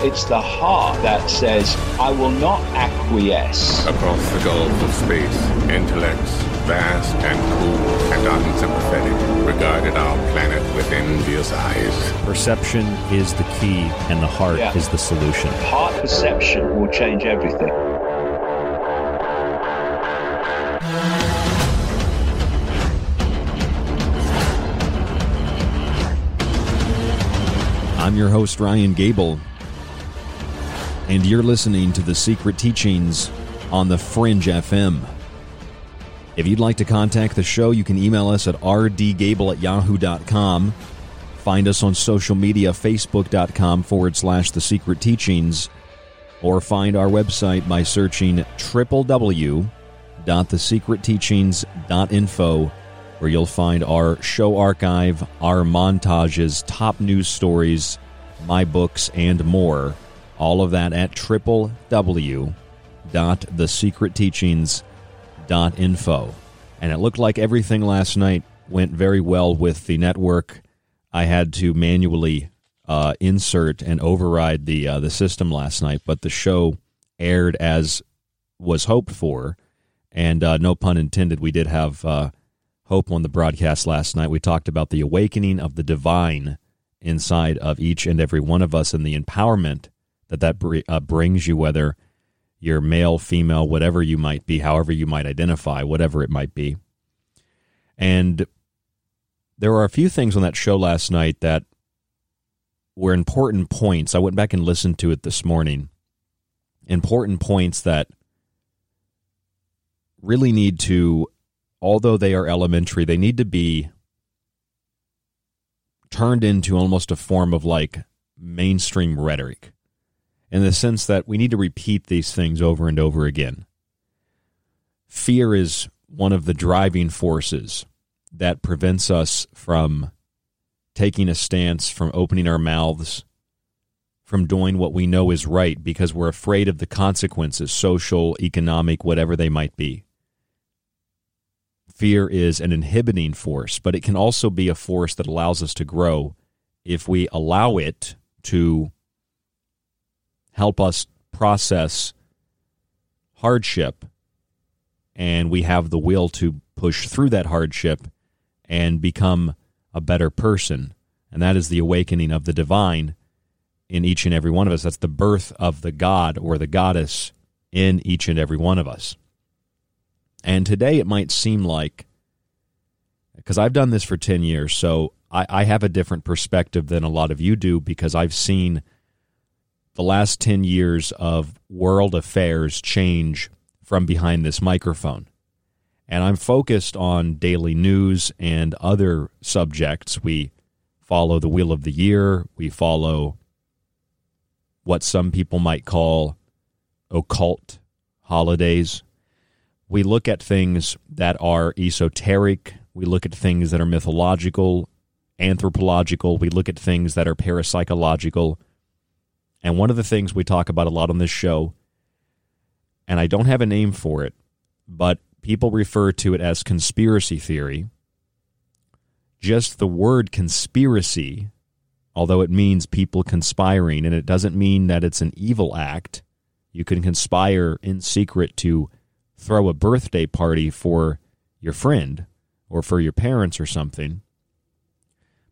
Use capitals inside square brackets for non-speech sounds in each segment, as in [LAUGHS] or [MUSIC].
It's the heart that says, I will not acquiesce. Across the gulf of space, intellects, vast and cool and unsympathetic, regarded our planet with envious eyes. Perception is the key, and the heart Yeah. is the solution. Heart perception will change everything. I'm your host, Ryan Gable, and you're listening to The Secret Teachings on The Fringe FM. If you'd like to contact the show, you can email us at rdgable at yahoo.com. Find us on social media, facebook.com forward slash The Secret Teachings, or find our website by searching www.thesecretteachings.info where you'll find our show archive, our montages, top news stories, my books, and more. All of that at www.thesecretteachings.info. And it looked like everything last night went very well with the network. I had to manually uh, insert and override the uh, the system last night, but the show aired as was hoped for, and uh, no pun intended. We did have uh, hope on the broadcast last night. We talked about the awakening of the divine inside of each and every one of us, and the empowerment that that uh, brings you, whether you're male, female, whatever you might be, however you might identify, whatever it might be. And there were a few things on that show last night that were important points. I went back and listened to it this morning. Important points that really need to, although they are elementary, they need to be turned into almost a form of like mainstream rhetoric in the sense that we need to repeat these things over and over again. Fear is one of the driving forces that prevents us from taking a stance, from opening our mouths, from doing what we know is right because we're afraid of the consequences, social, economic, whatever they might be. Fear is an inhibiting force, but it can also be a force that allows us to grow if we allow it to help us process hardship and we have the will to push through that hardship and become a better person. And that is the awakening of the divine in each and every one of us. That's the birth of the God or the goddess in each and every one of us. And today it might seem like, because I've done this for 10 years, so I, I have a different perspective than a lot of you do because I've seen the last 10 years of world affairs change from behind this microphone. And I'm focused on daily news and other subjects. We follow the Wheel of the Year, we follow what some people might call occult holidays. We look at things that are esoteric, we look at things that are mythological, anthropological, we look at things that are parapsychological and one of the things we talk about a lot on this show, and I don't have a name for it, but people refer to it as conspiracy theory. Just the word conspiracy, although it means people conspiring, and it doesn't mean that it's an evil act. You can conspire in secret to throw a birthday party for your friend or for your parents or something.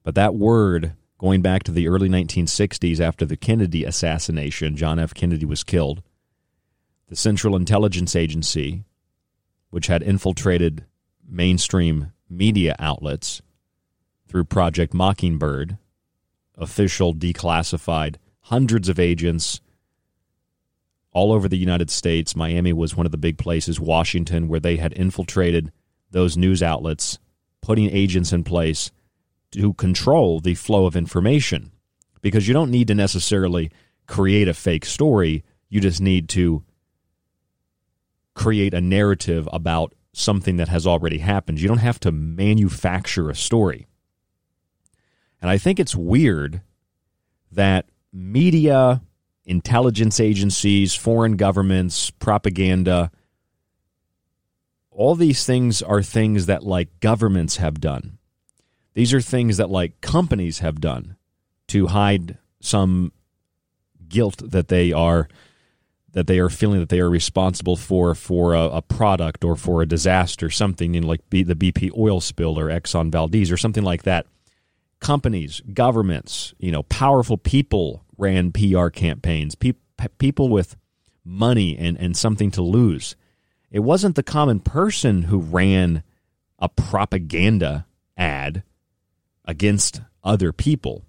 But that word going back to the early 1960s after the Kennedy assassination, John F. Kennedy was killed. The Central Intelligence Agency, which had infiltrated mainstream media outlets through Project Mockingbird, official declassified hundreds of agents all over the United States. Miami was one of the big places, Washington, where they had infiltrated those news outlets, putting agents in place to control the flow of information because you don't need to necessarily create a fake story. You just need to create a narrative about something that has already happened. You don't have to manufacture a story. And I think it's weird that media, intelligence agencies, foreign governments, propaganda, all these things are things that like governments have done. These are things that like companies have done to hide some guilt that they are that they are feeling that they are responsible for for a, a product or for a disaster, something know, like B, the BP oil spill or Exxon Valdez or something like that. Companies, governments, you know, powerful people ran PR campaigns. Pe- people with money and, and something to lose. It wasn't the common person who ran a propaganda ad against other people.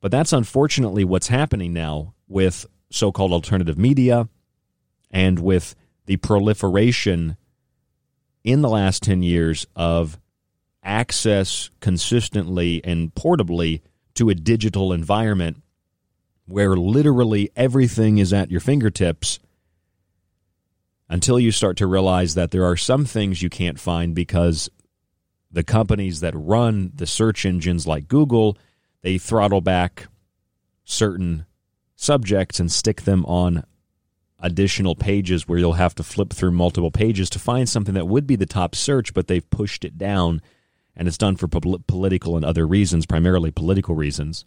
But that's unfortunately what's happening now with so called alternative media and with the proliferation in the last 10 years of access consistently and portably to a digital environment where literally everything is at your fingertips until you start to realize that there are some things you can't find because the companies that run the search engines like Google, they throttle back certain subjects and stick them on additional pages where you'll have to flip through multiple pages to find something that would be the top search, but they've pushed it down and it's done for political and other reasons, primarily political reasons.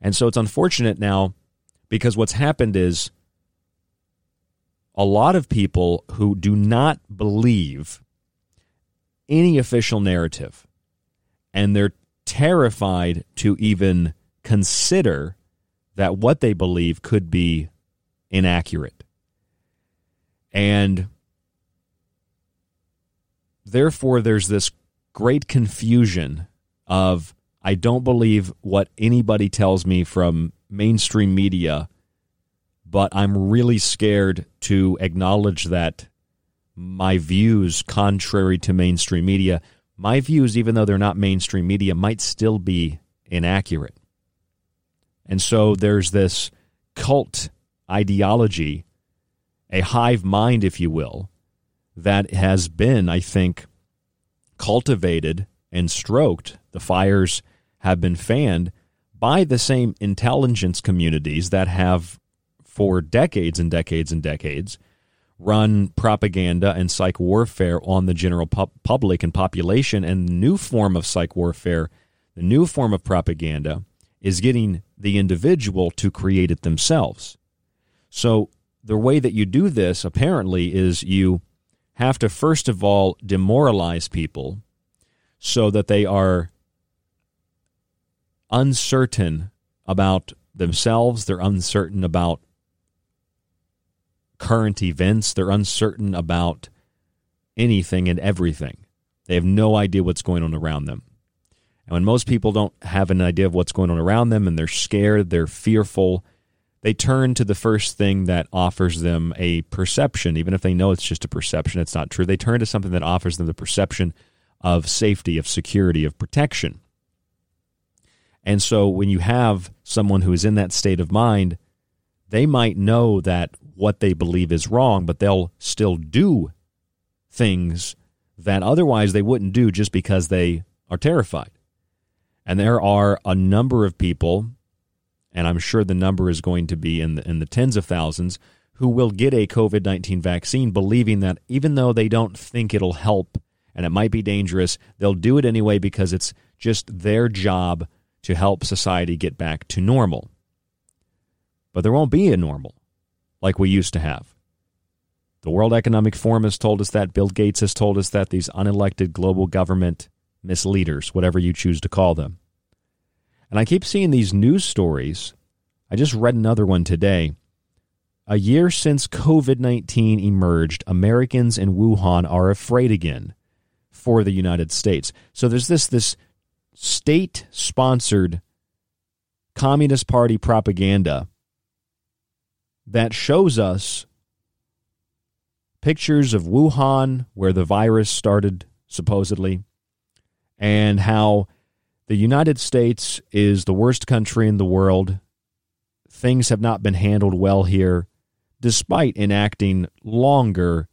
And so it's unfortunate now because what's happened is a lot of people who do not believe any official narrative and they're terrified to even consider that what they believe could be inaccurate. And therefore, there's this great confusion of I don't believe what anybody tells me from mainstream media, but I'm really scared to acknowledge that my views, contrary to mainstream media, my views, even though they're not mainstream media, might still be inaccurate. And so there's this cult ideology, a hive mind, if you will, that has been, I think, cultivated and stroked. The fires have been fanned by the same intelligence communities that have, for decades and decades and decades, run propaganda and psych warfare on the general pu- public and population. And the new form of psych warfare, the new form of propaganda, is getting the individual to create it themselves. So the way that you do this, apparently, is you have to first of all demoralize people so that they are uncertain about themselves, they're uncertain about current events, they're uncertain about anything and everything. They have no idea what's going on around them. And when most people don't have an idea of what's going on around them and they're scared, they're fearful, they turn to the first thing that offers them a perception, even if they know it's just a perception, it's not true. They turn to something that offers them the perception of safety, of security, of protection. And so when you have someone who is in that state of mind, they might know that what they believe is wrong, but they'll still do things that otherwise they wouldn't do just because they are terrified. And there are a number of people, and I'm sure the number is going to be in the, in the tens of thousands, who will get a COVID 19 vaccine believing that even though they don't think it'll help and it might be dangerous, they'll do it anyway because it's just their job to help society get back to normal. But there won't be a normal like we used to have. The World Economic Forum has told us that. Bill Gates has told us that. These unelected global government misleaders, whatever you choose to call them. And I keep seeing these news stories. I just read another one today. A year since COVID 19 emerged, Americans in Wuhan are afraid again for the United States. So there's this, this state sponsored Communist Party propaganda that shows us pictures of Wuhan, where the virus started, supposedly, and how the United States is the worst country in the world. Things have not been handled well here, despite enacting longer,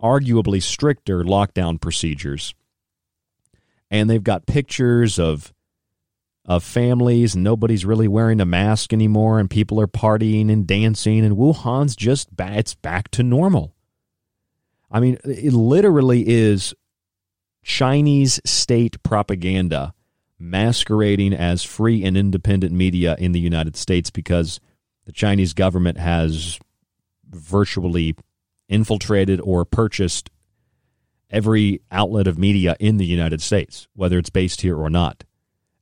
arguably stricter lockdown procedures. And they've got pictures of of families and nobody's really wearing a mask anymore and people are partying and dancing and Wuhan's just it's back to normal. I mean, it literally is Chinese state propaganda masquerading as free and independent media in the United States because the Chinese government has virtually infiltrated or purchased every outlet of media in the United States, whether it's based here or not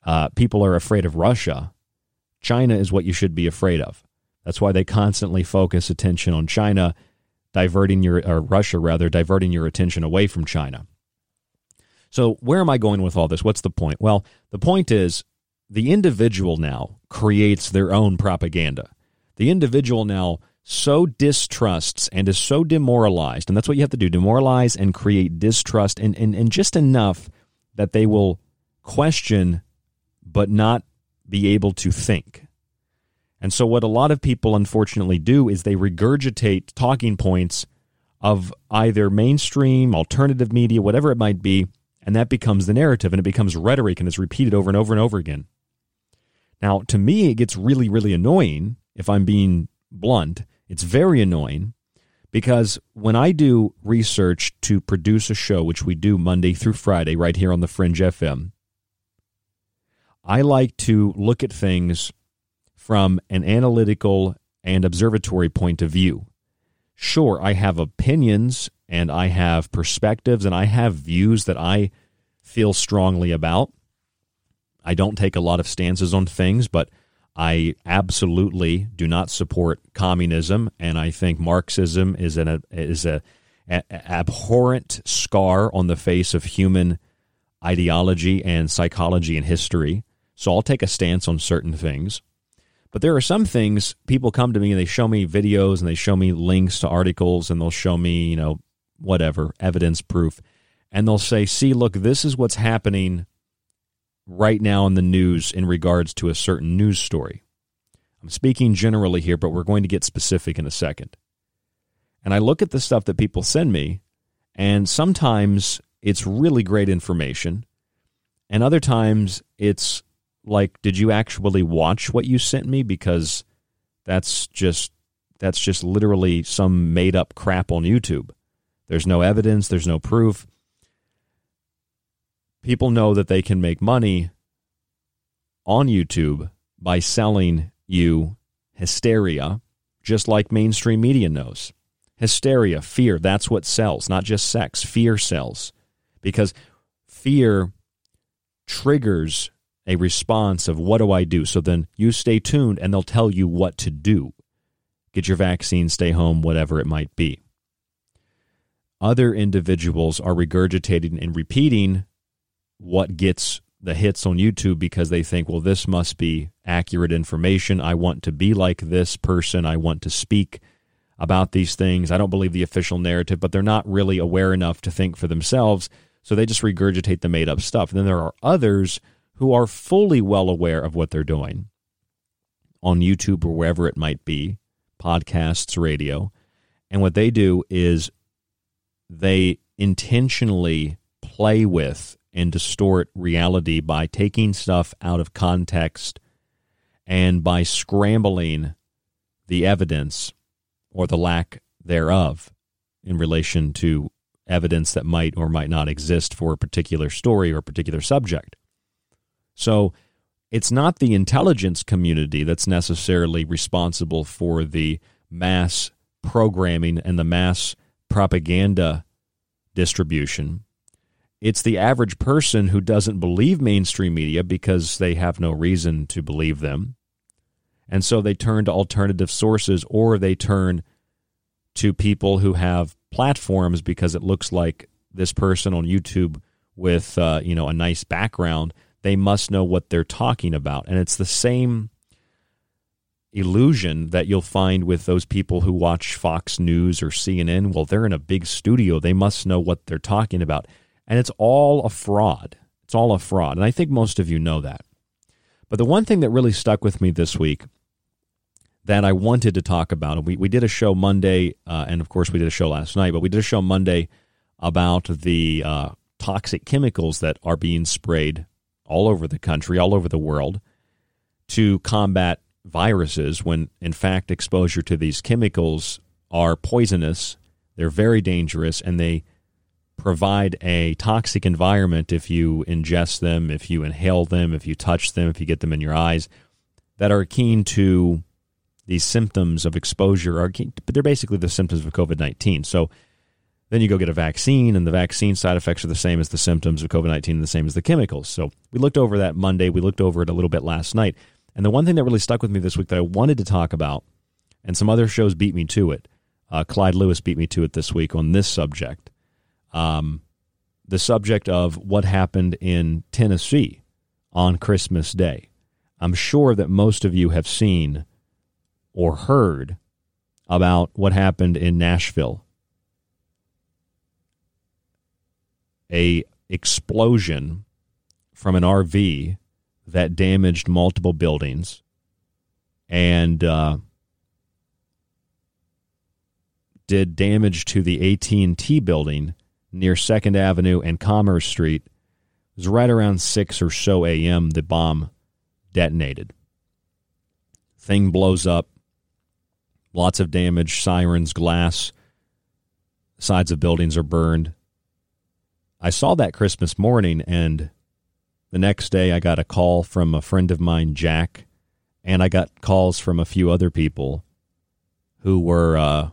uh, people are afraid of Russia, China is what you should be afraid of. That's why they constantly focus attention on China, diverting your, or Russia rather, diverting your attention away from China. So, where am I going with all this? What's the point? Well, the point is the individual now creates their own propaganda. The individual now so distrusts and is so demoralized, and that's what you have to do demoralize and create distrust, and, and, and just enough that they will question but not be able to think. And so, what a lot of people unfortunately do is they regurgitate talking points of either mainstream, alternative media, whatever it might be, and that becomes the narrative and it becomes rhetoric and it's repeated over and over and over again. Now, to me, it gets really, really annoying if I'm being blunt. It's very annoying because when I do research to produce a show, which we do Monday through Friday right here on the Fringe FM, I like to look at things from an analytical and observatory point of view. Sure, I have opinions and I have perspectives and I have views that I feel strongly about. I don't take a lot of stances on things, but I absolutely do not support communism, and I think Marxism is an is a, a abhorrent scar on the face of human ideology and psychology and history. So I'll take a stance on certain things. But there are some things people come to me and they show me videos and they show me links to articles and they'll show me, you know, whatever, evidence, proof. And they'll say, see, look, this is what's happening right now in the news in regards to a certain news story. I'm speaking generally here, but we're going to get specific in a second. And I look at the stuff that people send me, and sometimes it's really great information, and other times it's like, did you actually watch what you sent me? Because that's just that's just literally some made up crap on YouTube. There's no evidence, there's no proof people know that they can make money on YouTube by selling you hysteria, just like mainstream media knows. Hysteria, fear, that's what sells, not just sex. Fear sells because fear triggers a response of what do I do? So then you stay tuned and they'll tell you what to do. Get your vaccine, stay home, whatever it might be. Other individuals are regurgitating and repeating what gets the hits on YouTube because they think, well, this must be accurate information. I want to be like this person. I want to speak about these things. I don't believe the official narrative, but they're not really aware enough to think for themselves. So they just regurgitate the made up stuff. And then there are others who are fully well aware of what they're doing on YouTube or wherever it might be, podcasts, radio. And what they do is they intentionally play with and distort reality by taking stuff out of context and by scrambling the evidence or the lack thereof in relation to evidence that might or might not exist for a particular story or a particular subject. So it's not the intelligence community that's necessarily responsible for the mass programming and the mass propaganda distribution it's the average person who doesn't believe mainstream media because they have no reason to believe them. And so they turn to alternative sources or they turn to people who have platforms because it looks like this person on YouTube with uh, you know a nice background, they must know what they're talking about. And it's the same illusion that you'll find with those people who watch Fox News or CNN. Well, they're in a big studio, they must know what they're talking about. And it's all a fraud. It's all a fraud. And I think most of you know that. But the one thing that really stuck with me this week that I wanted to talk about, and we, we did a show Monday, uh, and of course we did a show last night, but we did a show Monday about the uh, toxic chemicals that are being sprayed all over the country, all over the world to combat viruses when in fact exposure to these chemicals are poisonous, they're very dangerous, and they provide a toxic environment if you ingest them, if you inhale them, if you touch them, if you get them in your eyes that are keen to these symptoms of exposure are but they're basically the symptoms of COVID-19. So then you go get a vaccine and the vaccine side effects are the same as the symptoms of COVID-19 and the same as the chemicals. So we looked over that Monday, we looked over it a little bit last night. And the one thing that really stuck with me this week that I wanted to talk about and some other shows beat me to it. Uh, Clyde Lewis beat me to it this week on this subject um, the subject of what happened in Tennessee on Christmas Day. I'm sure that most of you have seen or heard about what happened in Nashville. A explosion from an RV that damaged multiple buildings and uh, did damage to the AT&T building near Second Avenue and Commerce Street. It was right around six or so a.m. The bomb detonated. Thing blows up. Lots of damage. Sirens, glass. Sides of buildings are burned. I saw that Christmas morning and The next day, I got a call from a friend of mine, Jack, and I got calls from a few other people who were uh,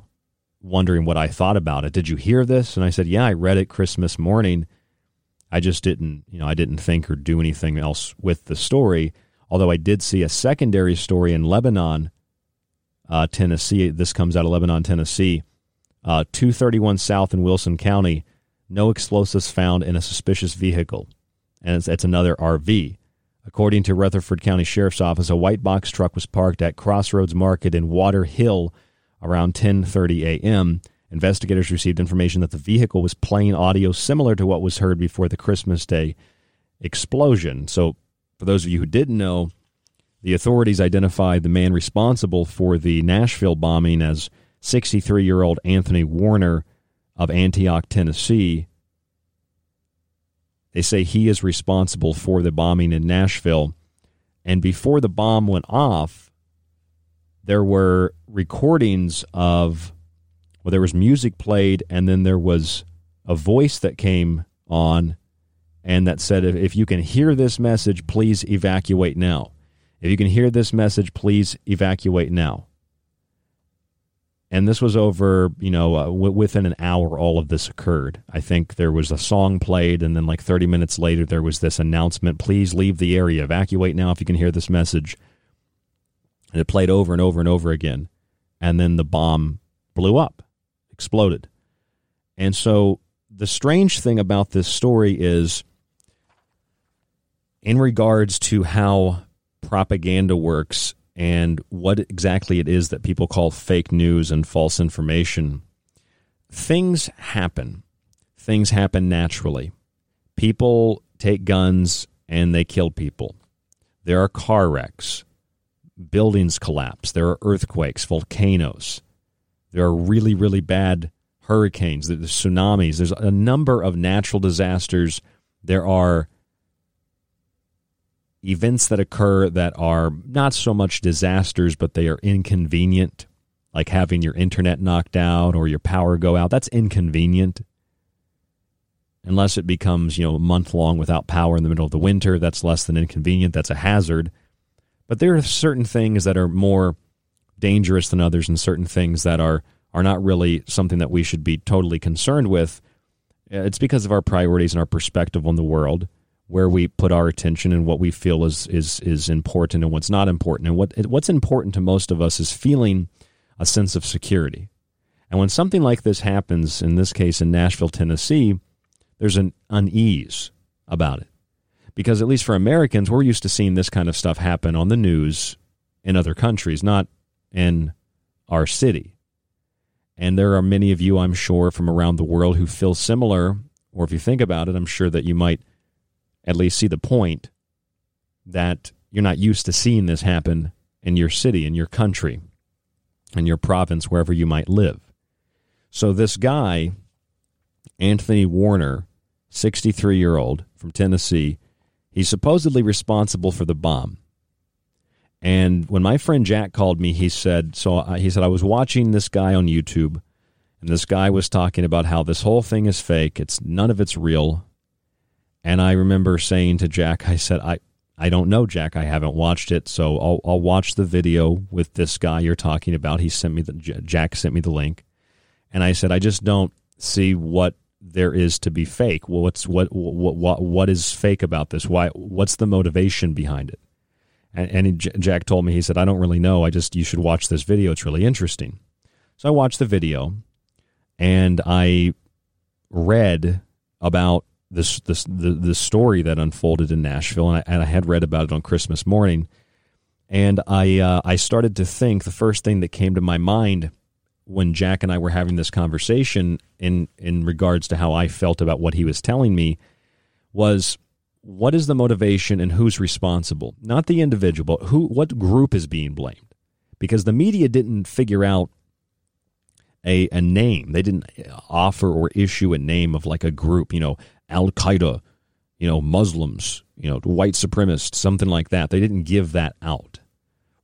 wondering what I thought about it. Did you hear this? And I said, Yeah, I read it Christmas morning. I just didn't, you know, I didn't think or do anything else with the story. Although I did see a secondary story in Lebanon, uh, Tennessee. This comes out of Lebanon, Tennessee. Uh, 231 South in Wilson County. No explosives found in a suspicious vehicle. And it's, it's another RV. According to Rutherford County Sheriff's Office, a white box truck was parked at Crossroads Market in Walter Hill around 10:30 a.m. Investigators received information that the vehicle was playing audio similar to what was heard before the Christmas Day explosion. So, for those of you who didn't know, the authorities identified the man responsible for the Nashville bombing as 63-year-old Anthony Warner of Antioch, Tennessee. They say he is responsible for the bombing in Nashville. And before the bomb went off, there were recordings of, well, there was music played, and then there was a voice that came on and that said, if you can hear this message, please evacuate now. If you can hear this message, please evacuate now. And this was over, you know, uh, w- within an hour, all of this occurred. I think there was a song played, and then like 30 minutes later, there was this announcement please leave the area, evacuate now if you can hear this message. And it played over and over and over again. And then the bomb blew up, exploded. And so the strange thing about this story is, in regards to how propaganda works and what exactly it is that people call fake news and false information, things happen. Things happen naturally. People take guns and they kill people. There are car wrecks. Buildings collapse. There are earthquakes, volcanoes. There are really, really bad hurricanes. There's tsunamis. There's a number of natural disasters. There are events that occur that are not so much disasters, but they are inconvenient, like having your internet knocked out or your power go out. That's inconvenient. Unless it becomes, you know, a month long without power in the middle of the winter, that's less than inconvenient. That's a hazard. But there are certain things that are more dangerous than others and certain things that are are not really something that we should be totally concerned with. Uh, it's because of our priorities and our perspective on the world where we put our attention and what we feel is is is important and what's not important. And what what's important to most of us is feeling a sense of security. And when something like this happens, in this case in Nashville, Tennessee, there's an unease about it. Because at least for Americans, we're used to seeing this kind of stuff happen on the news in other countries, not in our city. And there are many of you, I'm sure, from around the world who feel similar, or if you think about it, I'm sure that you might at least see the point that you're not used to seeing this happen in your city, in your country, in your province, wherever you might live. So this guy, Anthony Warner, 63 year old from Tennessee, he's supposedly responsible for the bomb. And when my friend Jack called me, he said, so he said, I was watching this guy on YouTube, and this guy was talking about how this whole thing is fake. It's none of it's real. And I remember saying to Jack, I said, I, I don't know, Jack. I haven't watched it, so I'll, I'll watch the video with this guy you're talking about. He sent me the Jack sent me the link, and I said, I just don't see what there is to be fake. Well, what's what what what what is fake about this? Why? What's the motivation behind it? And, and he, Jack told me he said, I don't really know. I just you should watch this video. It's really interesting. So I watched the video, and I read about this this the, the story that unfolded in Nashville, and I, and I had read about it on Christmas morning, and I uh, I started to think the first thing that came to my mind when Jack and I were having this conversation in in regards to how I felt about what he was telling me was what is the motivation and who's responsible? Not the individual, but who what group is being blamed? Because the media didn't figure out a, a name. They didn't offer or issue a name of like a group, you know, Al Qaeda, you know, Muslims, you know, white supremacists, something like that. They didn't give that out.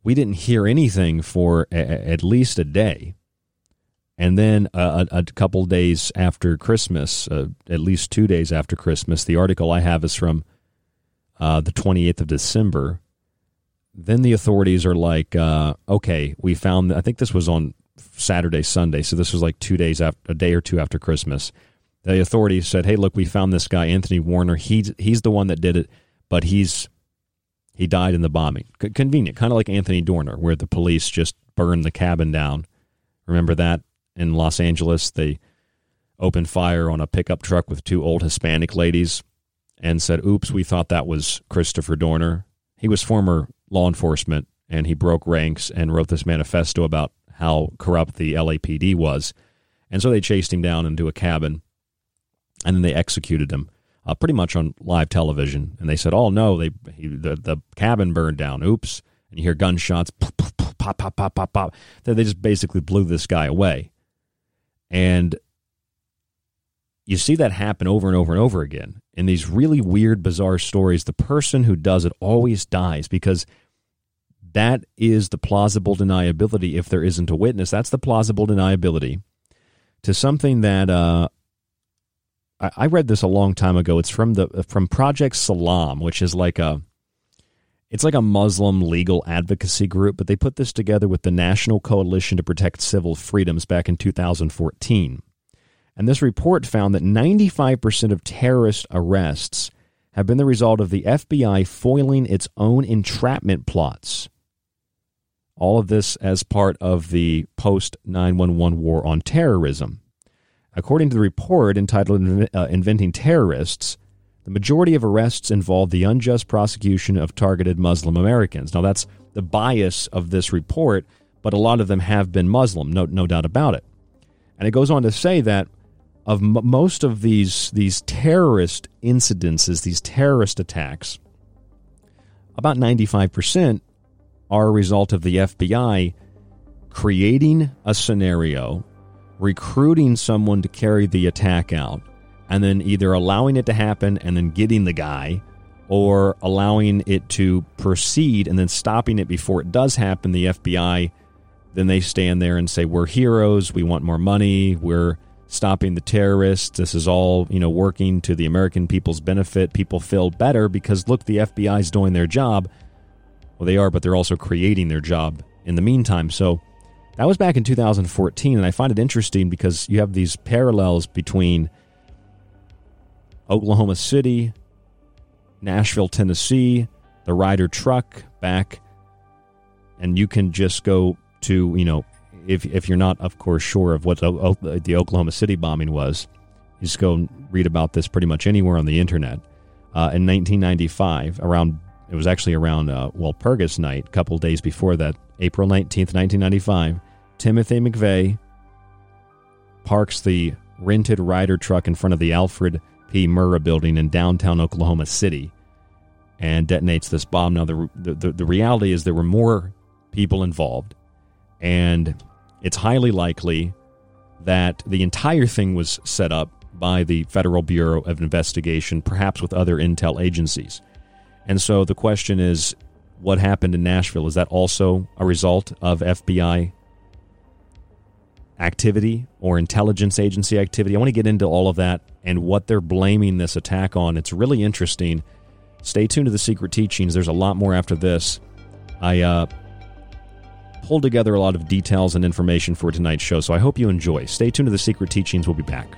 We didn't hear anything for a, at least a day. And then a, a couple days after Christmas, uh, at least two days after Christmas, the article I have is from uh, the 28th of December. Then the authorities are like, uh, okay, we found, I think this was on Saturday, Sunday. So this was like two days after, a day or two after Christmas. The authorities said, hey, look, we found this guy, Anthony Warner. He's, he's the one that did it, but he's, he died in the bombing. C- convenient, kind of like Anthony Dorner, where the police just burned the cabin down. Remember that in Los Angeles? They opened fire on a pickup truck with two old Hispanic ladies and said, oops, we thought that was Christopher Dorner. He was former law enforcement and he broke ranks and wrote this manifesto about how corrupt the LAPD was. And so they chased him down into a cabin and then they executed him uh, pretty much on live television. And they said, oh, no, they he, the, the cabin burned down. Oops. And you hear gunshots, pop, pop, pop, pop, pop, pop. They just basically blew this guy away. And you see that happen over and over and over again in these really weird, bizarre stories. The person who does it always dies because that is the plausible deniability if there isn't a witness. That's the plausible deniability to something that uh, I, read this a long time ago. It's from the from Project Salam, which is like a it's like a Muslim legal advocacy group, but they put this together with the National Coalition to Protect Civil Freedoms back in 2014. And this report found that 95% of terrorist arrests have been the result of the FBI foiling its own entrapment plots. All of this as part of the post 911 war on terrorism. According to the report entitled uh, Inventing Terrorists, the majority of arrests involve the unjust prosecution of targeted Muslim Americans. Now, that's the bias of this report, but a lot of them have been Muslim, no, no doubt about it. And it goes on to say that of m- most of these these terrorist incidences, these terrorist attacks, about 95% are a result of the FBI creating a scenario recruiting someone to carry the attack out, and then either allowing it to happen and then getting the guy, or allowing it to proceed and then stopping it before it does happen. The FBI then they stand there and say, "We're heroes. We want more money. We're stopping the terrorists. This is all you know working to the American people's benefit. People feel better because look, the FBI is doing their job. Well, they are, but they're also creating their job in the meantime. So." That was back in 2014, and I find it interesting because you have these parallels between Oklahoma City, Nashville, Tennessee, the Ryder truck back, and you can just go to, you know, if, if you're not, of course, sure of what the, Oklahoma City bombing was, you just go read about this pretty much anywhere on the internet. Uh, in 1995, around it was actually around uh, Walpurgis night, a couple days before that, April 19th, 1995. Timothy McVeigh parks the rented Ryder truck in front of the Alfred P. Murrah building in downtown Oklahoma City and detonates this bomb. Now, the, the, the reality is there were more people involved, and it's highly likely that the entire thing was set up by the Federal Bureau of Investigation, perhaps with other intel agencies. And so the question is what happened in Nashville? Is that also a result of FBI activity or intelligence agency activity. I want to get into all of that and what they're blaming this attack on. It's really interesting. Stay tuned to the secret teachings. There's a lot more after this. I uh, pulled together a lot of details and information for tonight's show, so I hope you enjoy. Stay tuned to the secret teachings. We'll be back.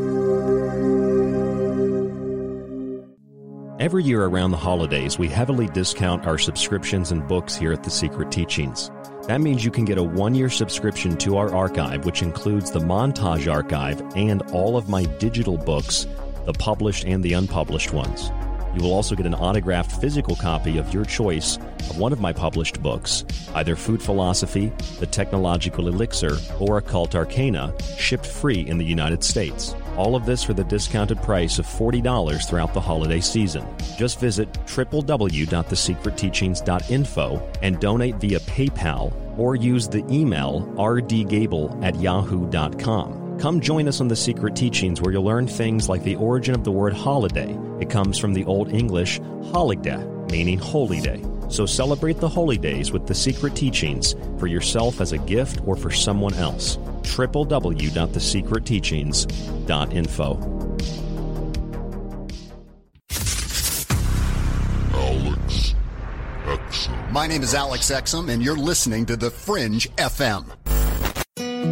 Every year around the holidays, we heavily discount our subscriptions and books here at The Secret Teachings. That means you can get a one year subscription to our archive, which includes the Montage Archive and all of my digital books, the published and the unpublished ones. You will also get an autographed physical copy of your choice of one of my published books, either Food Philosophy, The Technological Elixir, or Occult Arcana, shipped free in the United States. All of this for the discounted price of $40 throughout the holiday season. Just visit www.thesecretteachings.info and donate via PayPal or use the email rdgable at yahoo.com. Come join us on The Secret Teachings where you'll learn things like the origin of the word holiday. It comes from the Old English holiday, meaning holy day. So celebrate the holy days with The Secret Teachings for yourself as a gift or for someone else. www.thesecretteachings.info. Alex Exum. My name is Alex Exum, and you're listening to The Fringe FM.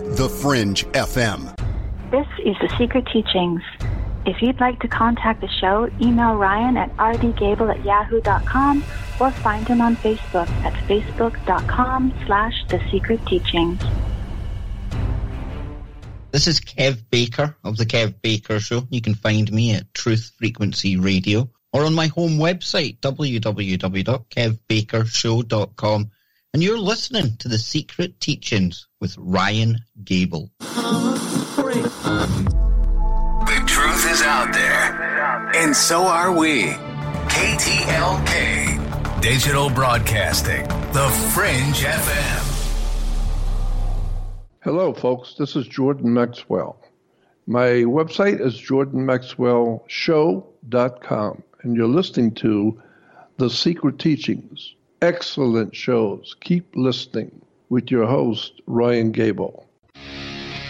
the Fringe FM. This is The Secret Teachings. If you'd like to contact the show, email Ryan at rdgable at yahoo.com or find him on Facebook at facebook.com slash The Secret Teachings. This is Kev Baker of The Kev Baker Show. You can find me at Truth Frequency Radio or on my home website, www.kevbakershow.com. And you're listening to The Secret Teachings with Ryan Gable. The truth is out there, and so are we. KTLK, Digital Broadcasting, The Fringe FM. Hello, folks. This is Jordan Maxwell. My website is jordanmaxwellshow.com, and you're listening to The Secret Teachings. Excellent shows. Keep listening with your host, Ryan Gable.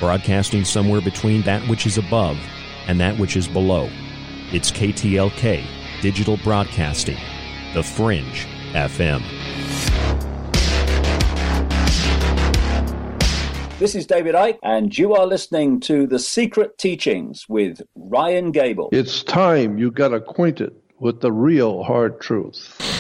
Broadcasting somewhere between that which is above and that which is below. It's KTLK, Digital Broadcasting, The Fringe FM. This is David Icke, and you are listening to The Secret Teachings with Ryan Gable. It's time you got acquainted with the real hard truth.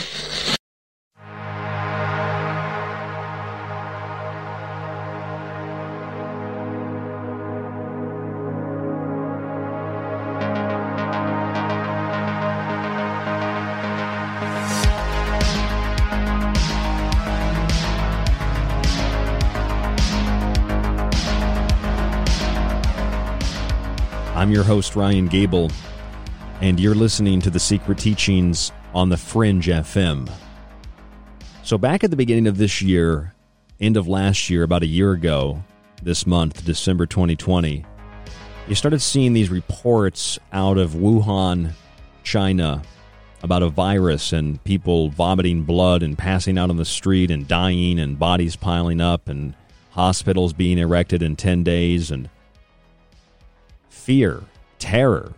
Your host, Ryan Gable, and you're listening to The Secret Teachings on the Fringe FM. So, back at the beginning of this year, end of last year, about a year ago, this month, December 2020, you started seeing these reports out of Wuhan, China, about a virus and people vomiting blood and passing out on the street and dying and bodies piling up and hospitals being erected in 10 days and fear, terror.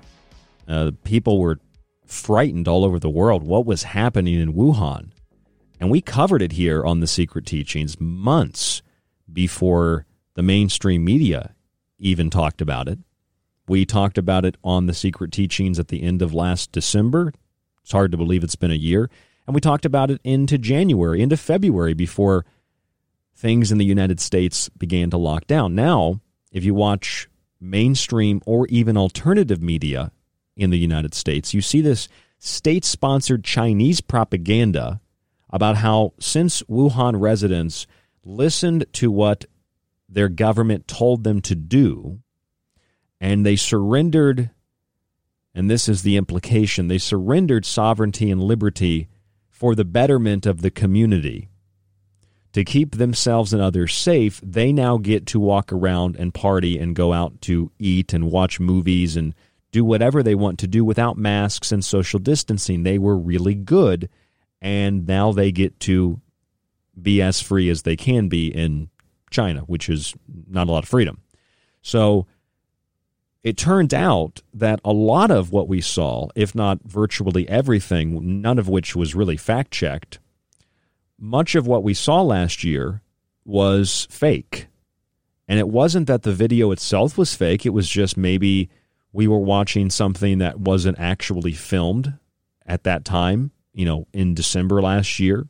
Uh, people were frightened all over the world what was happening in Wuhan. And we covered it here on The Secret Teachings months before the mainstream media even talked about it. We talked about it on The Secret Teachings at the end of last December. It's hard to believe it's been a year. And we talked about it into January, into February before things in the United States began to lock down. Now, if you watch mainstream or even alternative media in the United States, you see this state sponsored Chinese propaganda about how since Wuhan residents listened to what their government told them to do and they surrendered and this is the implication, they surrendered sovereignty and liberty for the betterment of the community. To keep themselves and others safe, they now get to walk around and party and go out to eat and watch movies and do whatever they want to do without masks and social distancing. They were really good, and now they get to be as free as they can be in China, which is not a lot of freedom. So it turned out that a lot of what we saw, if not virtually everything, none of which was really fact checked, much of what we saw last year was fake. And it wasn't that the video itself was fake, it was just maybe we were watching something that wasn't actually filmed at that time, you know, in December last year.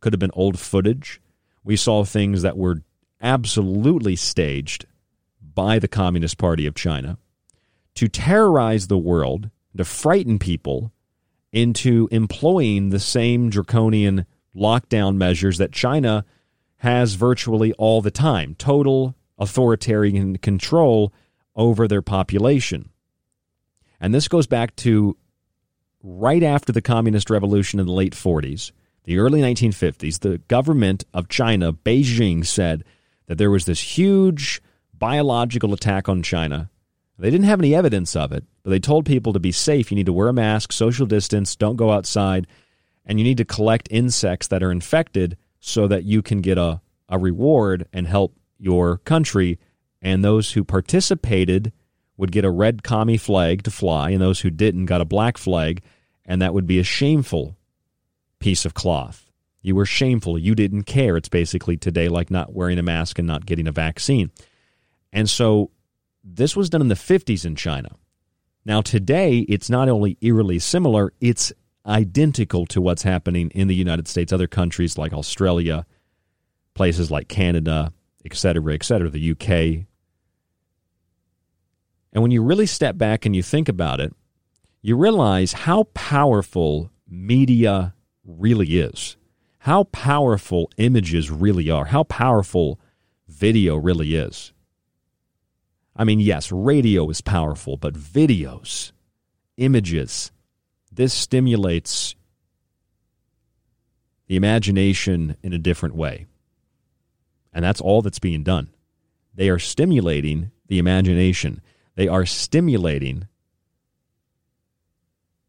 Could have been old footage. We saw things that were absolutely staged by the Communist Party of China to terrorize the world, to frighten people into employing the same draconian lockdown measures that China has virtually all the time total authoritarian control over their population. And this goes back to right after the communist revolution in the late 40s, the early 1950s. The government of China, Beijing, said that there was this huge biological attack on China they didn't have any evidence of it, but they told people to be safe. You need to wear a mask, social distance, don't go outside, and you need to collect insects that are infected so that you can get a, a reward and help your country. And those who participated would get a red commie flag to fly, and those who didn't got a black flag, and that would be a shameful piece of cloth. You were shameful. You didn't care. It's basically today like not wearing a mask and not getting a vaccine. And so this was done in the 50s in China. Now, today, it's not only eerily similar, it's identical to what's happening in the United States, other countries like Australia, places like Canada, et cetera, et cetera, the UK. And when you really step back and you think about it, you realize how powerful media really is, how powerful images really are, how powerful video really is. I mean, yes, radio is powerful, but videos, images, this stimulates the imagination in a different way. And that's all that's being done. They are stimulating the imagination, they are stimulating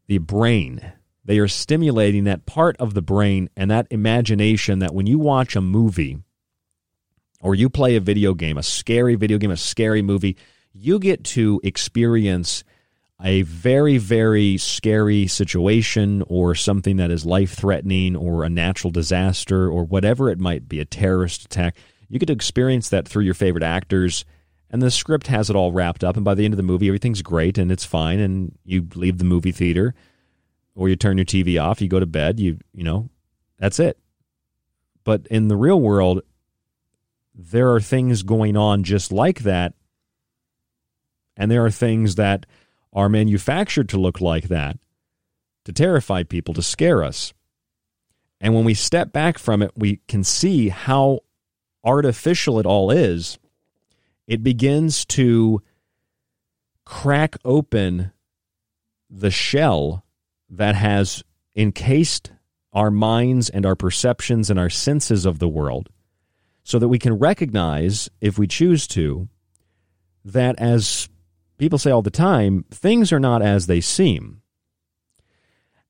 the brain. They are stimulating that part of the brain and that imagination that when you watch a movie, or you play a video game, a scary video game, a scary movie, you get to experience a very, very scary situation or something that is life threatening or a natural disaster or whatever it might be, a terrorist attack. You get to experience that through your favorite actors, and the script has it all wrapped up. And by the end of the movie, everything's great and it's fine. And you leave the movie theater or you turn your TV off, you go to bed, you, you know, that's it. But in the real world, there are things going on just like that. And there are things that are manufactured to look like that to terrify people, to scare us. And when we step back from it, we can see how artificial it all is. It begins to crack open the shell that has encased our minds and our perceptions and our senses of the world so that we can recognize, if we choose to, that as people say all the time, things are not as they seem.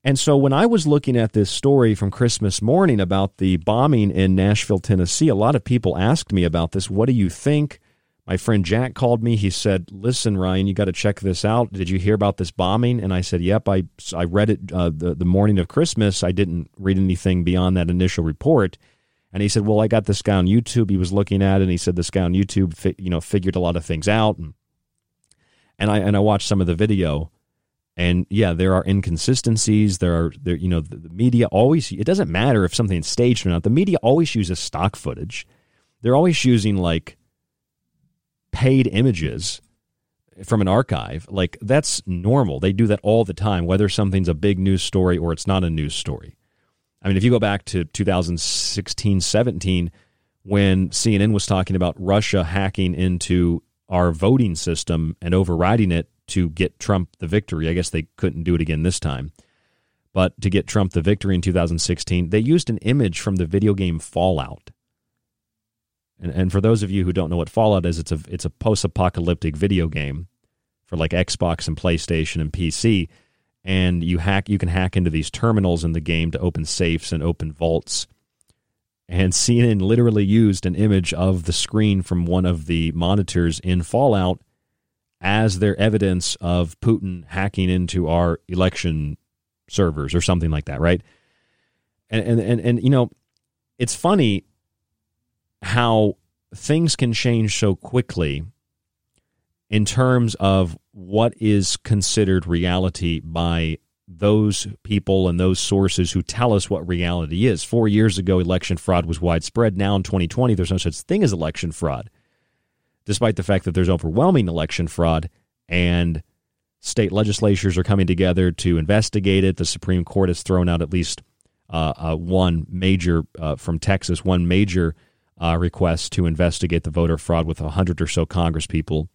And so when I was looking at this story from Christmas morning about the bombing in Nashville, Tennessee, a lot of people asked me about this. What do you think? My friend Jack called me. He said, "Listen, Ryan, you got to check this out. Did you hear about this bombing?" And I said, "Yep, I I read it uh, the the morning of Christmas. I didn't read anything beyond that initial report." And he said, "Well, I got this guy on YouTube. He was looking at it, and he said this guy on YouTube, fi- you know, figured a lot of things out." And, and I and I watched some of the video, and yeah, there are inconsistencies. There are there, you know, the, the media always. It doesn't matter if something's staged or not. The media always uses stock footage. They're always using like paid images from an archive. Like that's normal. They do that all the time, whether something's a big news story or it's not a news story. I mean, if you go back to 2016, 17, when CNN was talking about Russia hacking into our voting system and overriding it to get Trump the victory. I guess they couldn't do it again this time. But to get Trump the victory in 2016, they used an image from the video game Fallout. And, and for those of you who don't know what Fallout is, it's a it's a post-apocalyptic video game for like Xbox and PlayStation and PC. And you hack you can hack into these terminals in the game to open safes and open vaults. And CNN literally used an image of the screen from one of the monitors in Fallout as their evidence of Putin hacking into our election servers or something like that, right? And and and, and you know, it's funny how things can change so quickly in terms of what is considered reality by those people and those sources who tell us what reality is. Four years ago, election fraud was widespread. Now in 2020, there's no such thing as election fraud, despite the fact that there's overwhelming election fraud and state legislatures are coming together to investigate it. The Supreme Court has thrown out at least uh, uh, one major uh, from Texas, one major uh, request to investigate the voter fraud with a hundred or so Congress people.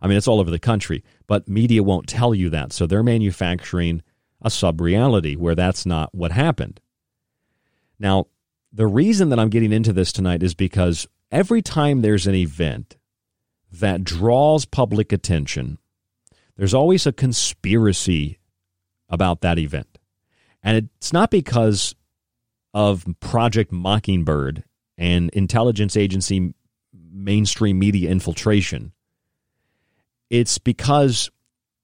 I mean, it's all over the country, but media won't tell you that. So they're manufacturing a sub reality where that's not what happened. Now, the reason that I'm getting into this tonight is because every time there's an event that draws public attention, there's always a conspiracy about that event. And it's not because of Project Mockingbird and intelligence agency mainstream media infiltration. It's because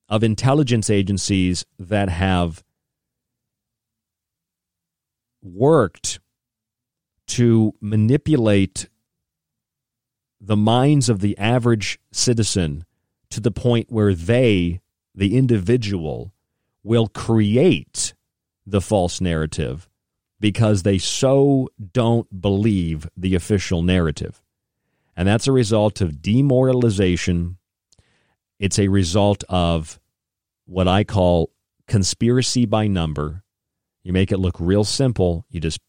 of intelligence agencies that have worked to manipulate the minds of the average citizen to the point where they, the individual, will create the false narrative because they so don't believe the official narrative. And that's a result of demoralization. It's a result of what I call conspiracy by number. You make it look real simple. You just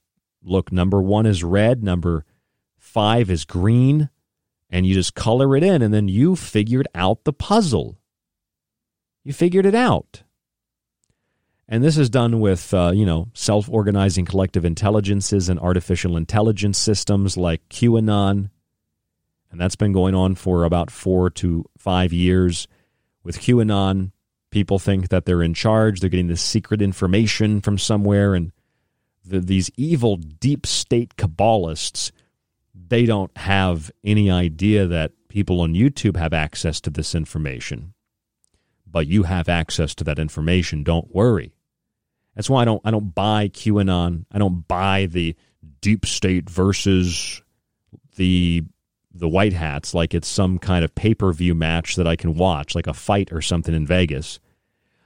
look number one is red, number five is green, and you just color it in, and then you figured out the puzzle. You figured it out. And this is done with, uh, you know, self organizing collective intelligences and artificial intelligence systems like QAnon. And that's been going on for about four to five years. With QAnon, people think that they're in charge, they're getting this secret information from somewhere. And the, these evil deep state Kabbalists, they don't have any idea that people on YouTube have access to this information but you have access to that information. Don't worry. That's why I don't I don't buy QAnon. I don't buy the deep state versus the the white hats like it's some kind of pay-per-view match that I can watch like a fight or something in Vegas.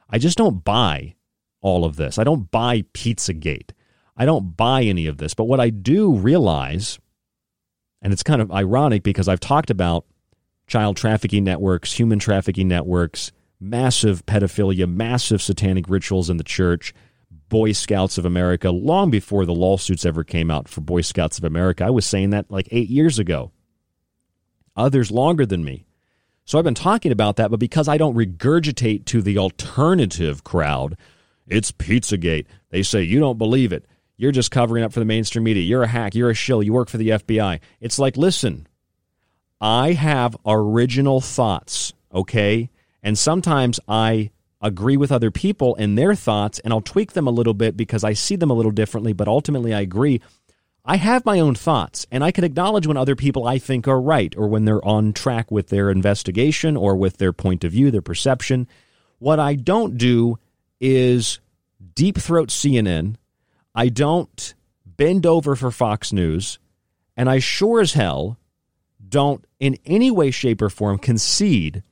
I just don't buy all of this. I don't buy Pizzagate. I don't buy any of this. But what I do realize and it's kind of ironic because I've talked about child trafficking networks, human trafficking networks, massive pedophilia, massive satanic rituals in the church, Boy Scouts of America, long before the lawsuits ever came out for Boy Scouts of America. I was saying that like eight years ago. Others longer than me. So I've been talking about that, but because I don't regurgitate to the alternative crowd, it's Pizzagate. They say, you don't believe it. You're just covering up for the mainstream media. You're a hack. You're a shill. You work for the FBI. It's like, listen, I have original thoughts, okay? And sometimes I agree with other people and their thoughts, and I'll tweak them a little bit because I see them a little differently, but ultimately I agree. I have my own thoughts, and I can acknowledge when other people I think are right or when they're on track with their investigation or with their point of view, their perception. What I don't do is deep throat CNN. I don't bend over for Fox News, and I sure as hell don't in any way, shape, or form concede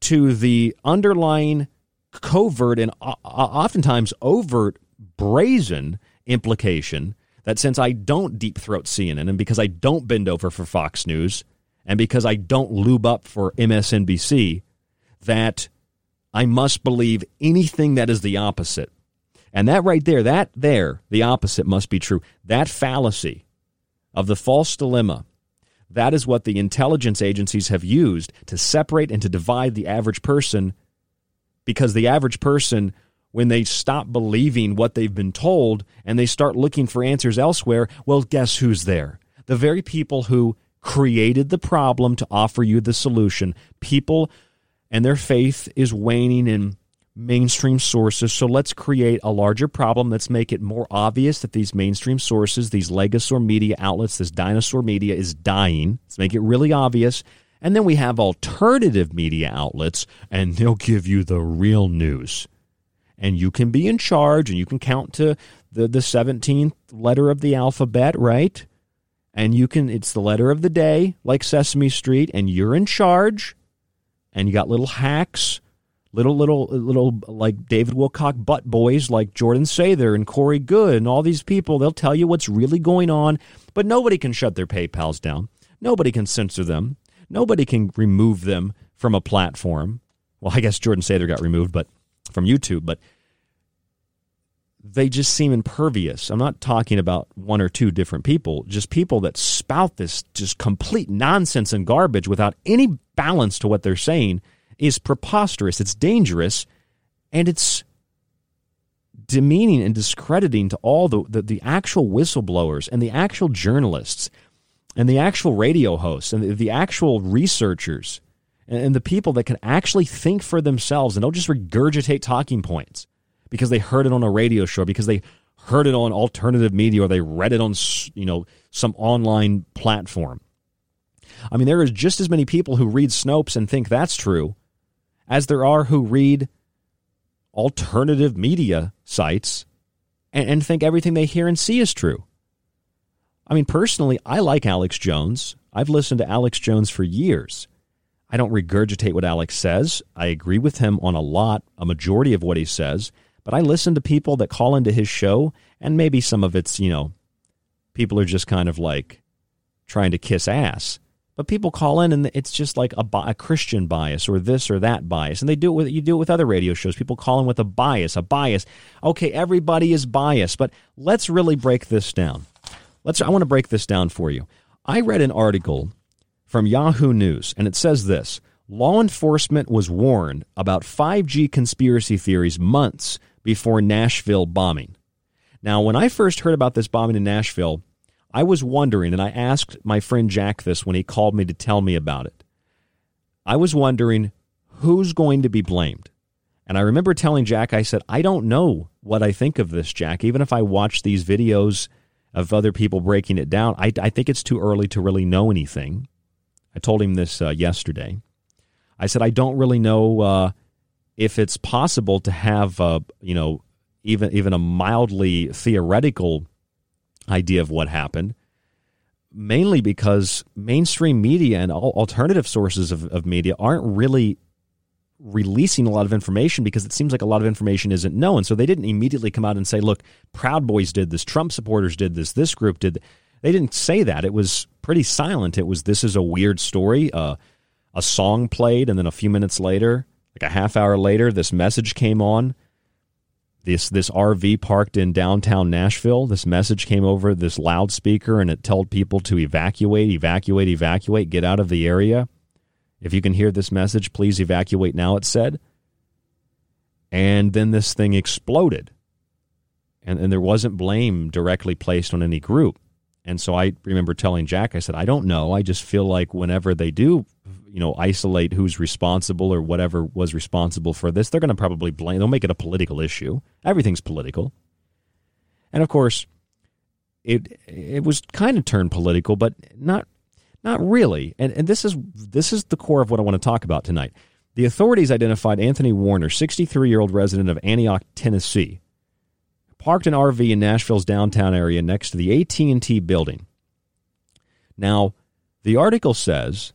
to the underlying covert and oftentimes overt brazen implication that since I don't deep throat CNN and because I don't bend over for Fox News and because I don't lube up for MSNBC, that I must believe anything that is the opposite. And that right there, that there, the opposite must be true. That fallacy of the false dilemma that is what the intelligence agencies have used to separate and to divide the average person because the average person when they stop believing what they've been told and they start looking for answers elsewhere, well, guess who's there? The very people who created the problem to offer you the solution. People and their faith is waning in mainstream sources. So let's create a larger problem. Let's make it more obvious that these mainstream sources, these legacy media outlets, this dinosaur media is dying. Let's make it really obvious. And then we have alternative media outlets, and they'll give you the real news. And you can be in charge, and you can count to the, the 17th letter of the alphabet, right? And you can, it's the letter of the day, like Sesame Street, and you're in charge. And you got little hacks little little little like David Wilcock butt boys like Jordan Sather and Corey Goode and all these people they'll tell you what's really going on but nobody can shut their PayPals down nobody can censor them nobody can remove them from a platform well I guess Jordan Sather got removed but from YouTube but they just seem impervious. I'm not talking about one or two different people just people that spout this just complete nonsense and garbage without any balance to what they're saying is preposterous, it's dangerous, and it's demeaning and discrediting to all the, the, the, actual whistleblowers and the actual journalists and the actual radio hosts and the, the actual researchers and, the people that can actually think for themselves and don't just regurgitate talking points because they heard it on a radio show, because they heard it on alternative media or they read it on you know some online platform. I mean, there is just as many people who read Snopes and think that's true as there are who read alternative media sites and, and think everything they hear and see is true. I mean, personally, I like Alex Jones. I've listened to Alex Jones for years. I don't regurgitate what Alex says. I agree with him on a lot, a majority of what he says. But I listen to people that call into his show, and maybe some of it's, you know, people are just kind of like trying to kiss ass. But people call in and it's just like a, a, Christian bias or this or that bias, and they do it with you do it with other radio shows. People call in with a bias, a bias. Okay, everybody is biased, but let's really break this down. Let's. I want to break this down for you. I read an article from Yahoo News, and it says this: Law enforcement was warned about 5G conspiracy theories months before Nashville bombing. Now, when I first heard about this bombing in Nashville, I was wondering, and I asked my friend Jack this when he called me to tell me about it. I was wondering who's going to be blamed. And I remember telling Jack, I said, I don't know what I think of this, Jack. Even if I watch these videos of other people breaking it down, I, I think it's too early to really know anything. I told him this uh, yesterday. I said, I don't really know uh, if it's possible to have, uh, you know, even even a mildly theoretical idea of what happened, mainly because mainstream media and alternative sources of, of media aren't really releasing a lot of information because it seems like a lot of information isn't known. So they didn't immediately come out and say, look, Proud Boys did this, Trump supporters did this, this group did. Th-. They didn't say that. It was pretty silent. It was, this is a weird story. Uh, a song played, and then a few minutes later, like a half hour later, this message came on this this RV parked in downtown Nashville. This message came over this loudspeaker and it told people to evacuate, evacuate, evacuate, get out of the area. If you can hear this message, please evacuate now, it said. And then this thing exploded. And, and there wasn't blame directly placed on any group. And so I remember telling Jack, I said, I don't know. I just feel like whenever they do you know isolate who's responsible or whatever was responsible for this they're going to probably blame they'll make it a political issue. Everything's political. And of course it it was kind of turned political but not not really. And and this is this is the core of what I want to talk about tonight. The authorities identified Anthony Warner 63-year-old resident of Antioch Tennessee parked an RV in Nashville's downtown area next to the AT&T building now the article says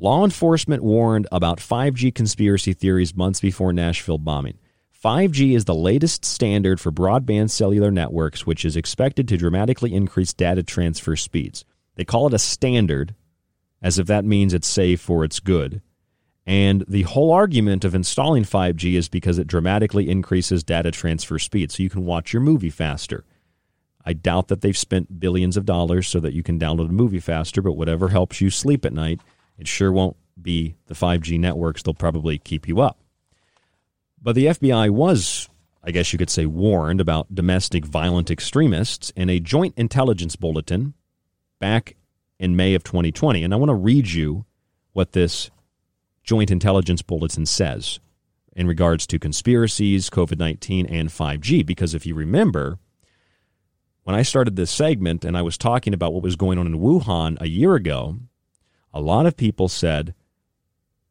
Law enforcement warned about 5G conspiracy theories months before Nashville bombing. 5G is the latest standard for broadband cellular networks, which is expected to dramatically increase data transfer speeds. They call it a standard, as if that means it's safe or it's good. And the whole argument of installing 5G is because it dramatically increases data transfer speed, so you can watch your movie faster. I doubt that they've spent billions of dollars so that you can download a movie faster, but whatever helps you sleep at night it sure won't be the 5G networks. They'll probably keep you up. But the FBI was, I guess you could say, warned about domestic violent extremists in a joint intelligence bulletin back in May of 2020. And I want to read you what this joint intelligence bulletin says in regards to conspiracies, COVID 19, and 5G. Because if you remember, when I started this segment and I was talking about what was going on in Wuhan a year ago, a lot of people said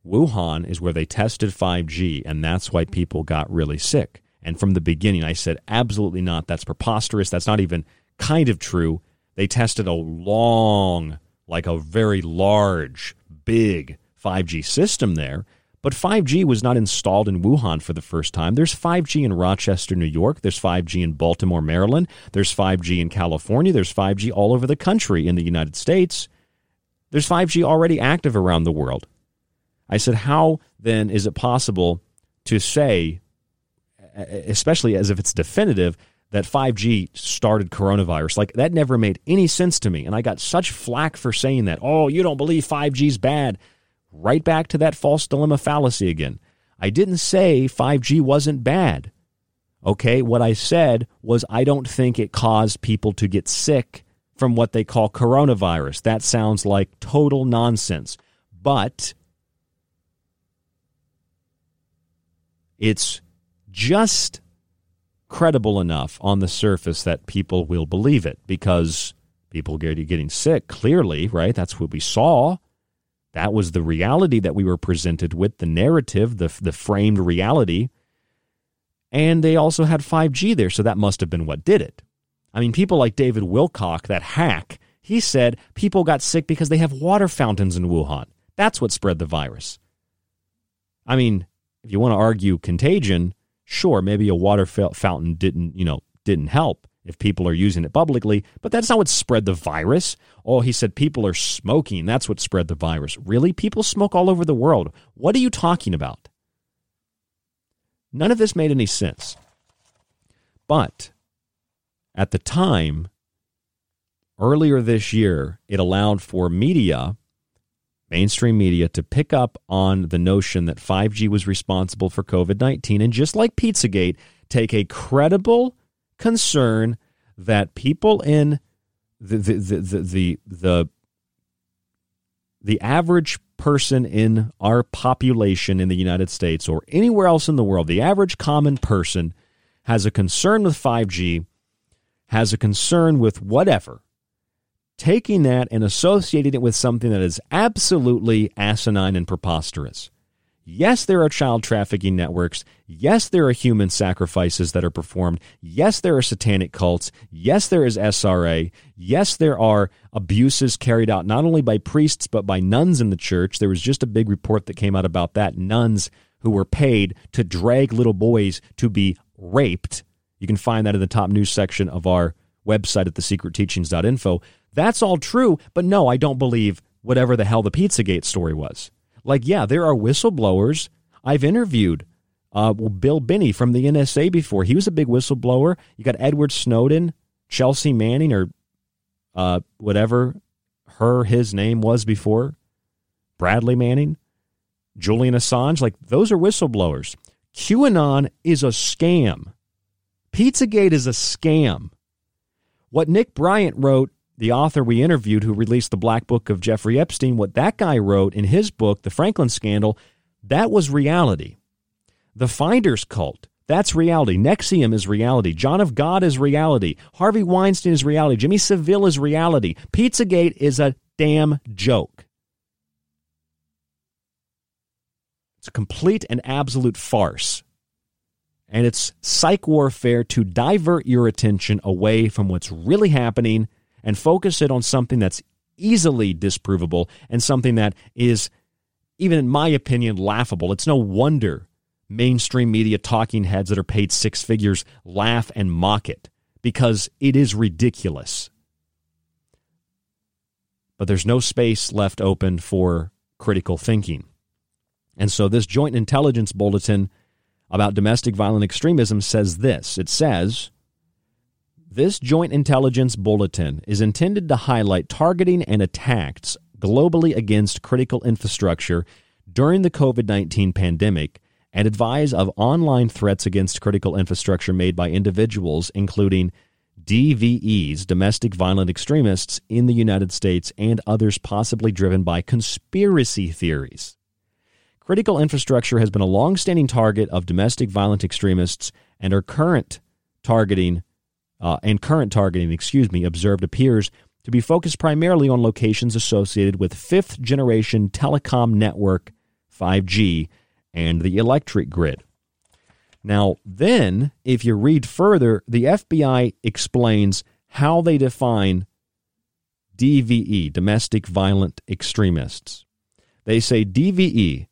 Wuhan is where they tested 5G, and that's why people got really sick. And from the beginning, I said, absolutely not. That's preposterous. That's not even kind of true. They tested a long, like a very large, big 5G system there. But 5G was not installed in Wuhan for the first time. There's 5G in Rochester, New York. There's 5G in Baltimore, Maryland. There's 5G in California. There's 5G all over the country in the United States. There's 5G already active around the world. I said, how then is it possible to say, especially as if it's definitive, that 5G started coronavirus? Like, that never made any sense to me. And I got such flack for saying that. Oh, you don't believe 5G's bad. Right back to that false dilemma fallacy again. I didn't say 5G wasn't bad. Okay, what I said was I don't think it caused people to get sick from what they call coronavirus. That sounds like total nonsense. But it's just credible enough on the surface that people will believe it because people get getting sick clearly right that's what we saw that was the reality that we were presented with the narrative the the framed reality. And they also had 5G there so that must have been what did it. I mean people like David Wilcock that hack he said people got sick because they have water fountains in Wuhan. That's what spread the virus. I mean if you want to argue contagion, sure, maybe a water fountain didn't, you know, didn't help if people are using it publicly, but that's not what spread the virus. Oh, he said people are smoking. That's what spread the virus. Really? People smoke all over the world. What are you talking about? None of this made any sense. But at the time, earlier this year, it allowed for media mainstream media to pick up on the notion that 5G was responsible for COVID 19 and just like Pizzagate, take a credible concern that people in the, the, the, the, the, the, average person in our population in the United States or anywhere else in the world, the average common person has a concern with 5G, has a concern with whatever, taking that and associating it with something that is absolutely asinine and preposterous. Yes, there are child trafficking networks. Yes, there are human sacrifices that are performed. Yes, there are satanic cults. Yes, there is SRA. Yes, there are abuses carried out not only by priests, but by nuns in the church. There was just a big report that came out about that. Nuns who were paid to drag little boys to be raped. You can find that in the top news section of our website at thesecretteachings.info. That's all true, but no, I don't believe whatever the hell the Pizzagate story was. Like, yeah, there are whistleblowers. I've interviewed uh, Bill Binney from the NSA before. He was a big whistleblower. You got Edward Snowden, Chelsea Manning, or uh, whatever her, his name was before, Bradley Manning, Julian Assange. Like, those are whistleblowers. QAnon is a scam. Pizzagate is a scam. What Nick Bryant wrote the author we interviewed who released the Black Book of Jeffrey Epstein, what that guy wrote in his book, The Franklin Scandal, that was reality. The Finders Cult, that's reality. NXIVM is reality. John of God is reality. Harvey Weinstein is reality. Jimmy Savile is reality. Pizzagate is a damn joke. It's a complete and absolute farce. And it's psych warfare to divert your attention away from what's really happening and focus it on something that's easily disprovable and something that is, even in my opinion, laughable. It's no wonder mainstream media talking heads that are paid six figures laugh and mock it because it is ridiculous. But there's no space left open for critical thinking. And so this joint intelligence bulletin about domestic violent extremism says this it says, this Joint Intelligence Bulletin is intended to highlight targeting and attacks globally against critical infrastructure during the COVID 19 pandemic and advise of online threats against critical infrastructure made by individuals, including DVEs, domestic violent extremists, in the United States and others possibly driven by conspiracy theories. Critical infrastructure has been a long-standing target of domestic violent extremists, and are current targeting uh, and current targeting, excuse me, observed appears to be focused primarily on locations associated with fifth generation telecom network 5G and the electric grid. Now, then, if you read further, the FBI explains how they define DVE, domestic violent extremists. They say DVE,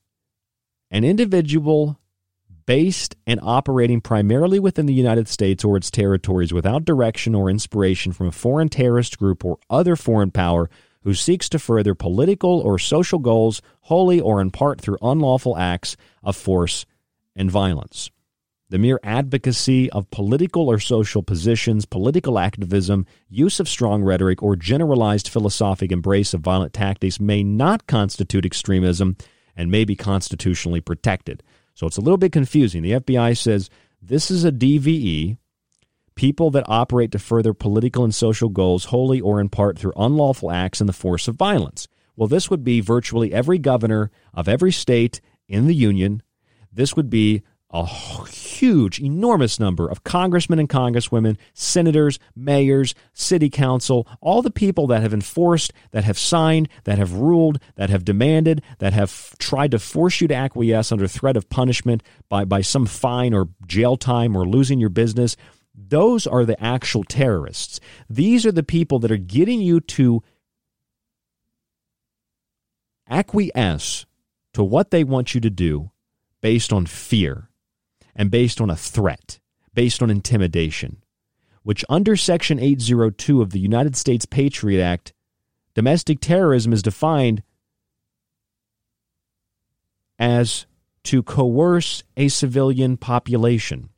an individual based and operating primarily within the United States or its territories without direction or inspiration from a foreign terrorist group or other foreign power who seeks to further political or social goals wholly or in part through unlawful acts of force and violence. The mere advocacy of political or social positions, political activism, use of strong rhetoric, or generalized philosophic embrace of violent tactics may not constitute extremism and may be constitutionally protected. So it's a little bit confusing. The FBI says this is a DVE, people that operate to further political and social goals wholly or in part through unlawful acts and the force of violence. Well, this would be virtually every governor of every state in the union. This would be a huge, enormous number of congressmen and congresswomen, senators, mayors, city council, all the people that have enforced, that have signed, that have ruled, that have demanded, that have tried to force you to acquiesce under threat of punishment by, by some fine or jail time or losing your business. Those are the actual terrorists. These are the people that are getting you to acquiesce to what they want you to do based on fear and based on a threat, based on intimidation, which under Section 802 of the United States Patriot Act, domestic terrorism is defined as to coerce a civilian population.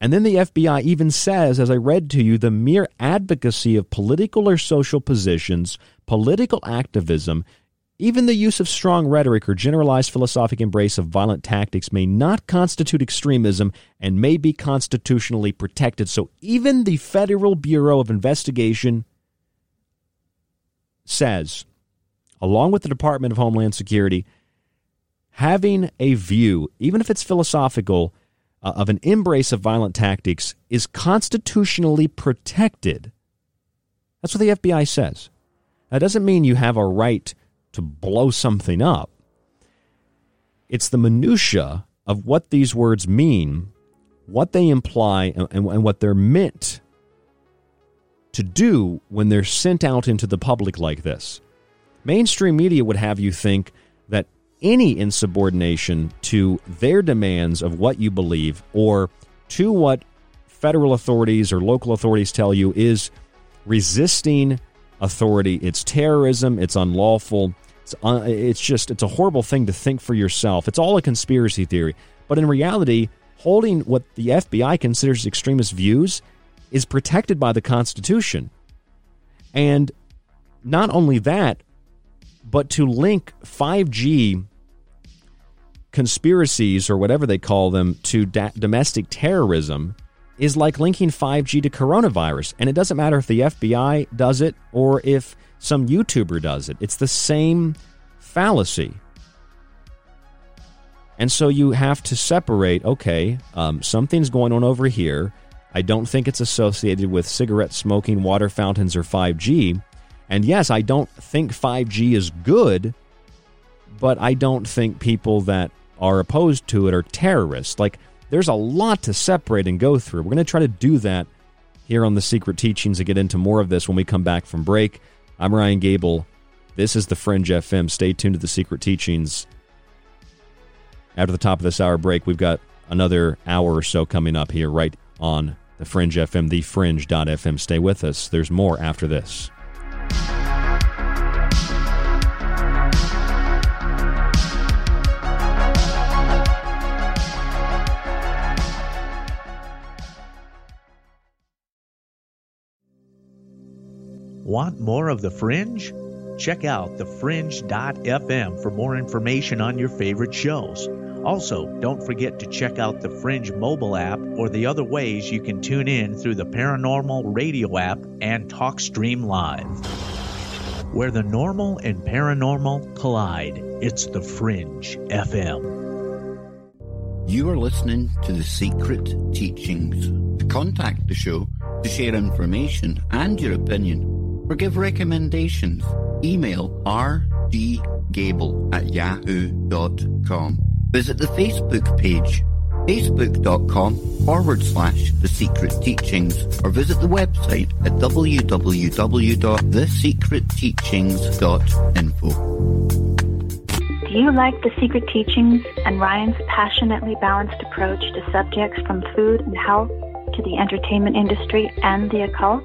And then the FBI even says, as I read to you, the mere advocacy of political or social positions, political activism, even the use of strong rhetoric or generalized philosophic embrace of violent tactics may not constitute extremism and may be constitutionally protected. So even the Federal Bureau of Investigation says, along with the Department of Homeland Security, having a view, even if it's philosophical, uh, of an embrace of violent tactics is constitutionally protected. That's what the FBI says. That doesn't mean you have a right to blow something up. It's the minutia of what these words mean, what they imply, and, and what they're meant to do when they're sent out into the public like this. Mainstream media would have you think that any insubordination to their demands of what you believe or to what federal authorities or local authorities tell you is resisting authority. It's terrorism, it's unlawful. It's, uh, it's just it's a horrible thing to think for yourself. It's all a conspiracy theory. But in reality, holding what the FBI considers extremist views is protected by the Constitution. And not only that, but to link 5G conspiracies or whatever they call them to da- domestic terrorism is like linking 5G to coronavirus. And it doesn't matter if the FBI does it or if some YouTuber does it, it's the same fallacy. And so you have to separate okay, um, something's going on over here. I don't think it's associated with cigarette smoking, water fountains, or 5G. And yes, I don't think 5G is good, but I don't think people that are opposed to it are terrorists. Like, there's a lot to separate and go through. We're going to try to do that here on the Secret Teachings and get into more of this when we come back from break. I'm Ryan Gable. This is the Fringe FM. Stay tuned to the Secret Teachings. After the top of this hour break, we've got another hour or so coming up here right on the Fringe FM, thefringe.fm. Stay with us. There's more after this. Want more of The Fringe? Check out thefringe.fm for more information on your favorite shows. Also, don't forget to check out the Fringe mobile app or the other ways you can tune in through the Paranormal Radio app and TalkStream Live. Where the normal and paranormal collide, it's the Fringe FM. You are listening to The Secret Teachings. To contact the show, to share information and your opinion, or give recommendations, email rdgable at yahoo.com. Visit the Facebook page, facebook.com forward slash The Secret Teachings, or visit the website at www.thesecretteachings.info. Do you like The Secret Teachings and Ryan's passionately balanced approach to subjects from food and health to the entertainment industry and the occult?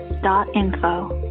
dot info.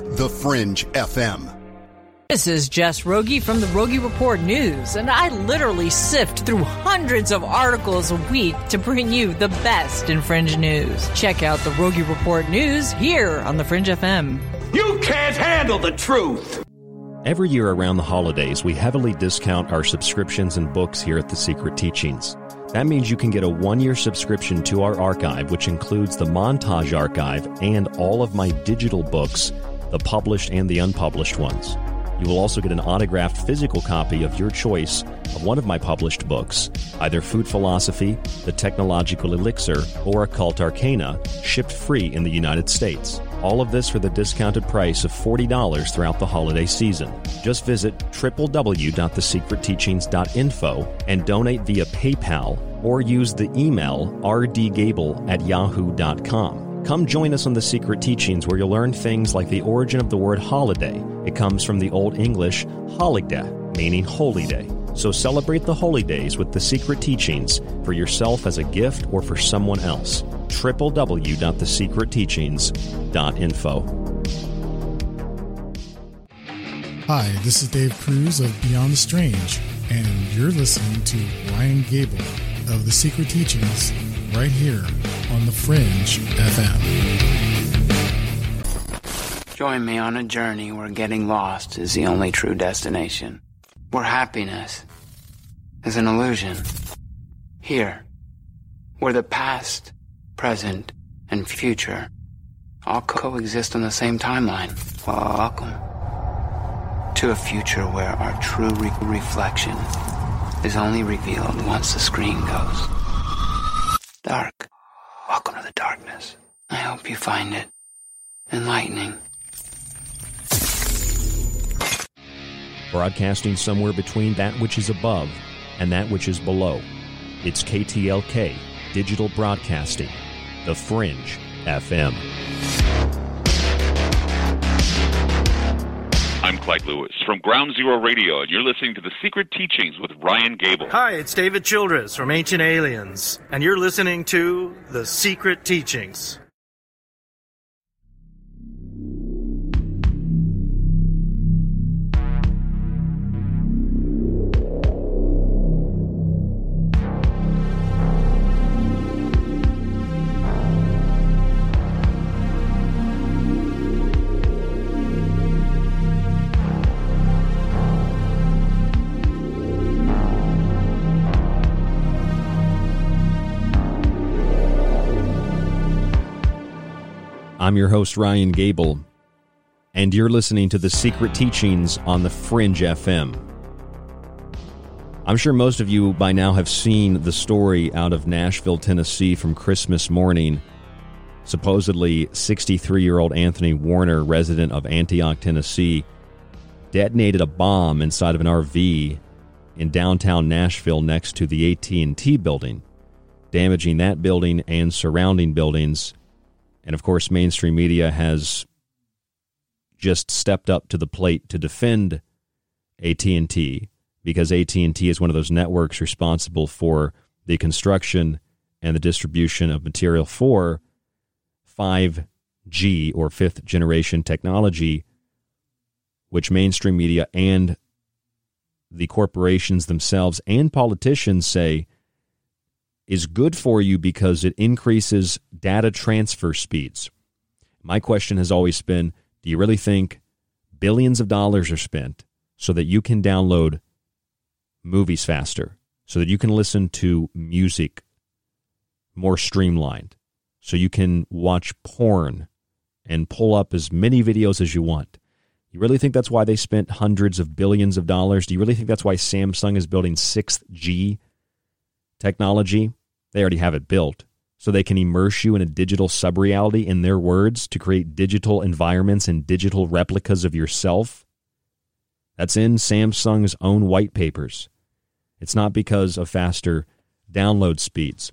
the Fringe FM. This is Jess Rogie from the Rogie Report News, and I literally sift through hundreds of articles a week to bring you the best in Fringe news. Check out the Rogie Report News here on the Fringe FM. You can't handle the truth! Every year around the holidays, we heavily discount our subscriptions and books here at The Secret Teachings. That means you can get a one year subscription to our archive, which includes the Montage Archive and all of my digital books, the published and the unpublished ones. You will also get an autographed physical copy of your choice of one of my published books, either Food Philosophy, The Technological Elixir, or Occult Arcana, shipped free in the United States. All of this for the discounted price of $40 throughout the holiday season. Just visit www.thesecretteachings.info and donate via PayPal or use the email rdgable at yahoo.com. Come join us on The Secret Teachings where you'll learn things like the origin of the word holiday. It comes from the Old English holigda, meaning holy day. So celebrate the holy days with The Secret Teachings for yourself as a gift or for someone else. www.thesecretteachings.info. Hi, this is Dave Cruz of Beyond the Strange, and you're listening to Ryan Gable of The Secret Teachings right here on The Fringe FM. Join me on a journey where getting lost is the only true destination, where happiness is an illusion. Here, where the past, present, and future all coexist on the same timeline. Welcome to a future where our true re- reflection is only revealed once the screen goes dark. Welcome to the darkness. I hope you find it enlightening. Broadcasting somewhere between that which is above and that which is below. It's KTLK, Digital Broadcasting, The Fringe FM. Clyde Lewis from Ground Zero Radio, and you're listening to The Secret Teachings with Ryan Gable. Hi, it's David Childress from Ancient Aliens, and you're listening to The Secret Teachings. I'm your host, Ryan Gable, and you're listening to The Secret Teachings on the Fringe FM. I'm sure most of you by now have seen the story out of Nashville, Tennessee from Christmas morning. Supposedly, 63 year old Anthony Warner, resident of Antioch, Tennessee, detonated a bomb inside of an RV in downtown Nashville next to the AT&T building, damaging that building and surrounding buildings. And of course, mainstream media has just stepped up to the plate to defend AT&T because AT&T is one of those networks responsible for the construction and the distribution of material for 5G or fifth generation technology which mainstream media and the corporations themselves and politicians say is good for you because it increases data transfer speeds. My question has always been do you really think billions of dollars are spent so that you can download movies faster, so that you can listen to music more streamlined, so you can watch porn and pull up as many videos as you want? You really think that's why they spent hundreds of billions of dollars? Do you really think that's why Samsung is building 6G technology? They already have it built. So they can immerse you in a digital sub reality, in their words, to create digital environments and digital replicas of yourself. That's in Samsung's own white papers. It's not because of faster download speeds.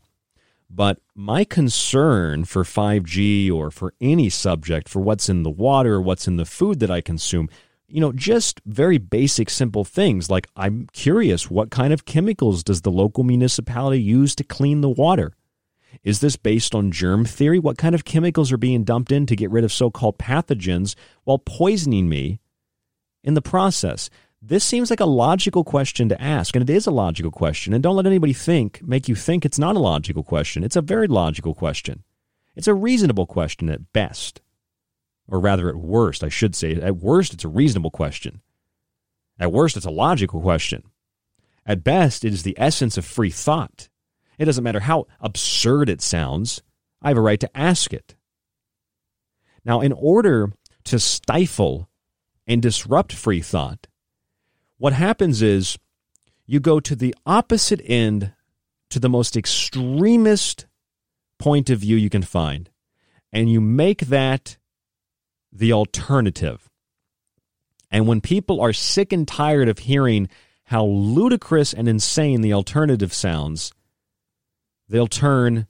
But my concern for 5G or for any subject, for what's in the water, what's in the food that I consume, you know, just very basic, simple things like I'm curious what kind of chemicals does the local municipality use to clean the water? Is this based on germ theory? What kind of chemicals are being dumped in to get rid of so called pathogens while poisoning me in the process? This seems like a logical question to ask, and it is a logical question. And don't let anybody think, make you think it's not a logical question. It's a very logical question. It's a reasonable question at best. Or rather, at worst, I should say. At worst, it's a reasonable question. At worst, it's a logical question. At best, it is the essence of free thought. It doesn't matter how absurd it sounds, I have a right to ask it. Now, in order to stifle and disrupt free thought, what happens is you go to the opposite end to the most extremist point of view you can find, and you make that the alternative. And when people are sick and tired of hearing how ludicrous and insane the alternative sounds, they'll turn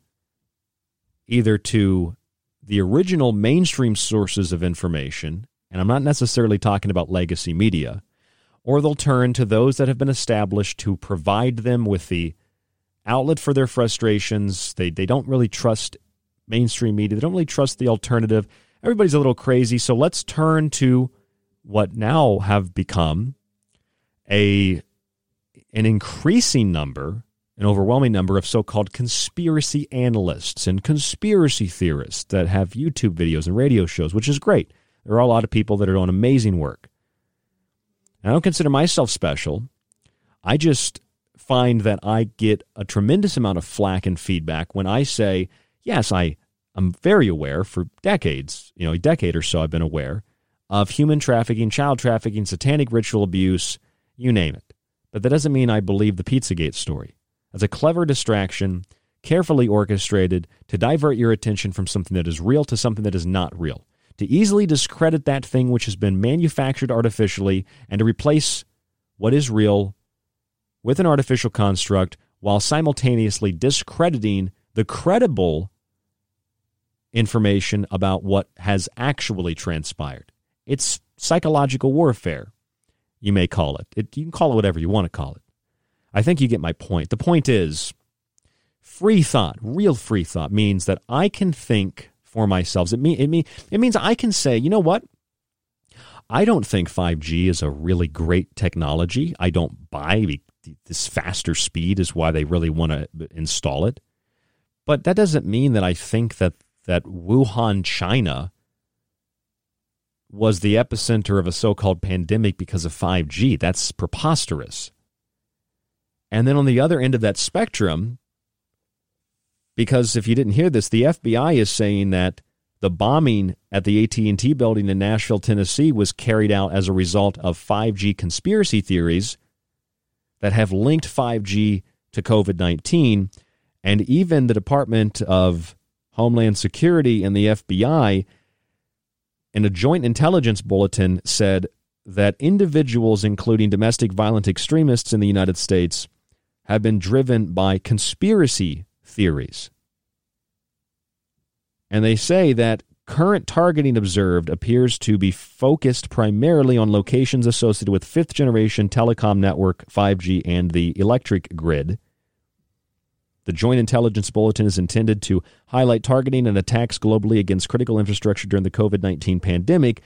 either to the original mainstream sources of information, and I'm not necessarily talking about legacy media, or they'll turn to those that have been established to provide them with the outlet for their frustrations. They, they don't really trust mainstream media, they don't really trust the alternative. Everybody's a little crazy, so let's turn to what now have become a an increasing number, an overwhelming number of so-called conspiracy analysts and conspiracy theorists that have YouTube videos and radio shows, which is great. There are a lot of people that are doing amazing work. I don't consider myself special. I just find that I get a tremendous amount of flack and feedback when I say, yes, I am very aware for decades, you know, a decade or so, I've been aware of human trafficking, child trafficking, satanic ritual abuse, you name it. But that doesn't mean I believe the Pizzagate story. That's a clever distraction, carefully orchestrated to divert your attention from something that is real to something that is not real to easily discredit that thing which has been manufactured artificially and to replace what is real with an artificial construct while simultaneously discrediting the credible information about what has actually transpired. It's psychological warfare, you may call it. it. You can call it whatever you want to call it. I think you get my point. The point is free thought, real free thought, means that I can think for myself. It mean it mean it means I can say, you know what? I don't think 5G is a really great technology. I don't buy this faster speed is why they really want to install it. But that doesn't mean that I think that that Wuhan, China was the epicenter of a so-called pandemic because of 5G. That's preposterous. And then on the other end of that spectrum, because if you didn't hear this, the FBI is saying that the bombing at the AT&T building in Nashville, Tennessee was carried out as a result of 5G conspiracy theories that have linked 5G to COVID-19 and even the Department of Homeland Security and the FBI in a joint intelligence bulletin said that individuals including domestic violent extremists in the United States have been driven by conspiracy theories and they say that current targeting observed appears to be focused primarily on locations associated with fifth generation telecom network, 5G, and the electric grid. The Joint Intelligence Bulletin is intended to highlight targeting and attacks globally against critical infrastructure during the COVID 19 pandemic.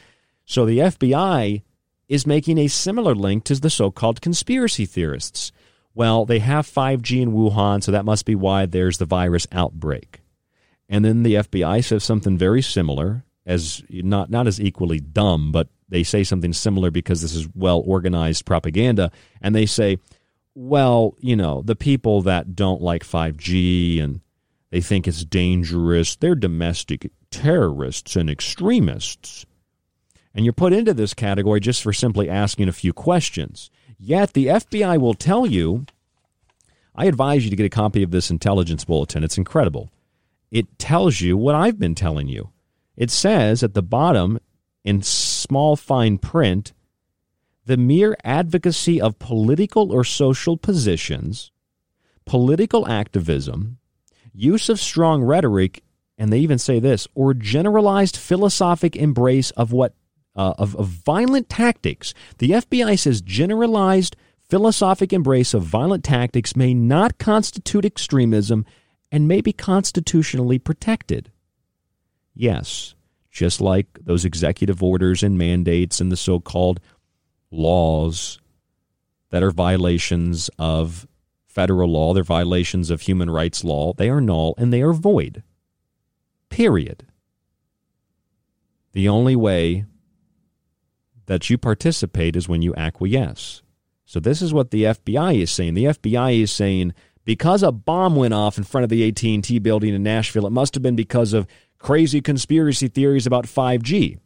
So the FBI is making a similar link to the so called conspiracy theorists. Well, they have 5G in Wuhan, so that must be why there's the virus outbreak. And then the FBI says something very similar, as not not as equally dumb, but they say something similar because this is well organized propaganda. And they say, well, you know, the people that don't like 5G and they think it's dangerous, they're domestic terrorists and extremists. And you're put into this category just for simply asking a few questions. Yet the FBI will tell you I advise you to get a copy of this intelligence bulletin. It's incredible it tells you what I've been telling you. It says at the bottom in small fine print the mere advocacy of political or social positions, political activism, use of strong rhetoric, and they even say this, or generalized philosophic embrace of what uh, of, of violent tactics. The FBI says generalized philosophic embrace of violent tactics may not constitute extremism and may be constitutionally protected. Yes, just like those executive orders and mandates and the so called laws that are violations of federal law, they're violations of human rights law, they are null and they are void. Period. The only way that you participate is when you acquiesce. So, this is what the FBI is saying. The FBI is saying because a bomb went off in front of the AT&T building in Nashville, it must have been because of crazy conspiracy theories about 5G.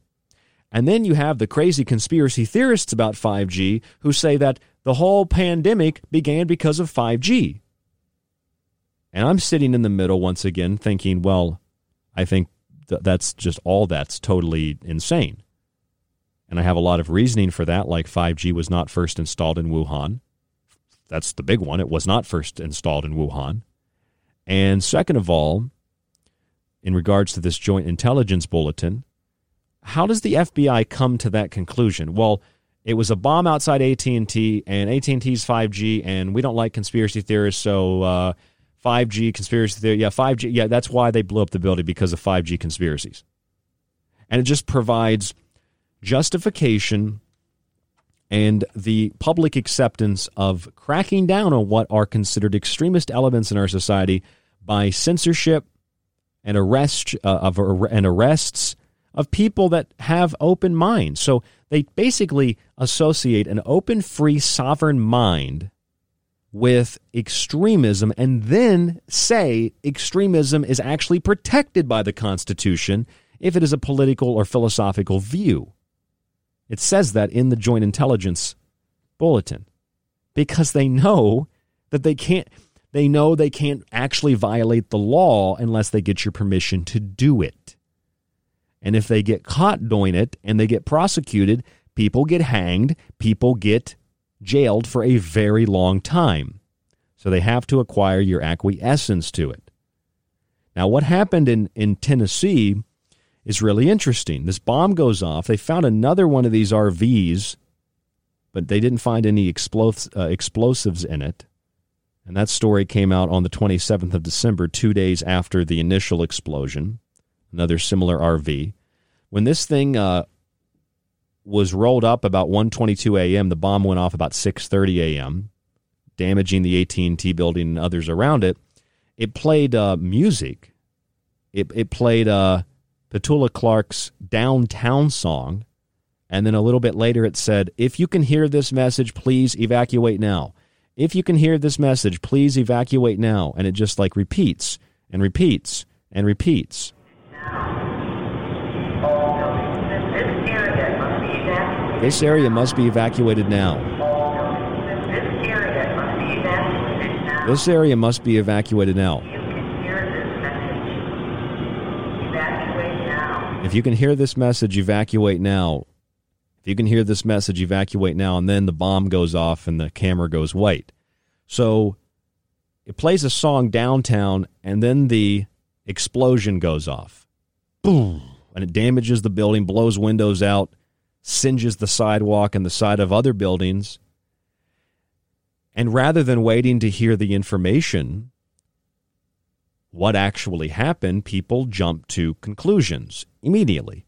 And then you have the crazy conspiracy theorists about 5G who say that the whole pandemic began because of 5G. And I'm sitting in the middle once again thinking, well, I think th- that's just all that's totally insane. And I have a lot of reasoning for that, like 5G was not first installed in Wuhan. That's the big one. It was not first installed in Wuhan. And second of all, in regards to this joint intelligence bulletin, how does the FBI come to that conclusion? Well, it was a bomb outside AT&T and AT&T's 5G and we don't like conspiracy theorists so uh, 5G conspiracy theory yeah 5G yeah that's why they blew up the building because of 5G conspiracies. And it just provides justification and the public acceptance of cracking down on what are considered extremist elements in our society by censorship and arrest uh, of and arrests of people that have open minds. So they basically associate an open, free, sovereign mind with extremism and then say extremism is actually protected by the Constitution if it is a political or philosophical view. It says that in the Joint Intelligence Bulletin because they know that they can't they know they can't actually violate the law unless they get your permission to do it. And if they get caught doing it and they get prosecuted, people get hanged, people get jailed for a very long time. So they have to acquire your acquiescence to it. Now, what happened in, in Tennessee is really interesting. This bomb goes off. They found another one of these RVs, but they didn't find any explos- uh, explosives in it. And that story came out on the 27th of December, two days after the initial explosion. Another similar RV. When this thing uh, was rolled up about 1:22 a.m., the bomb went off about 6:30 a.m., damaging the AT&T building and others around it. It played uh, music. It, it played uh, Petula Clark's downtown song. And then a little bit later it said, If you can hear this message, please evacuate now. If you can hear this message, please evacuate now. And it just like repeats and repeats and repeats. This area must be evacuated now. This area must be evacuated now. If you can hear this message, evacuate now. If you can hear this message, evacuate now. And then the bomb goes off and the camera goes white. So it plays a song downtown and then the explosion goes off. Boom. And it damages the building, blows windows out, singes the sidewalk and the side of other buildings. And rather than waiting to hear the information, what actually happened, people jump to conclusions immediately.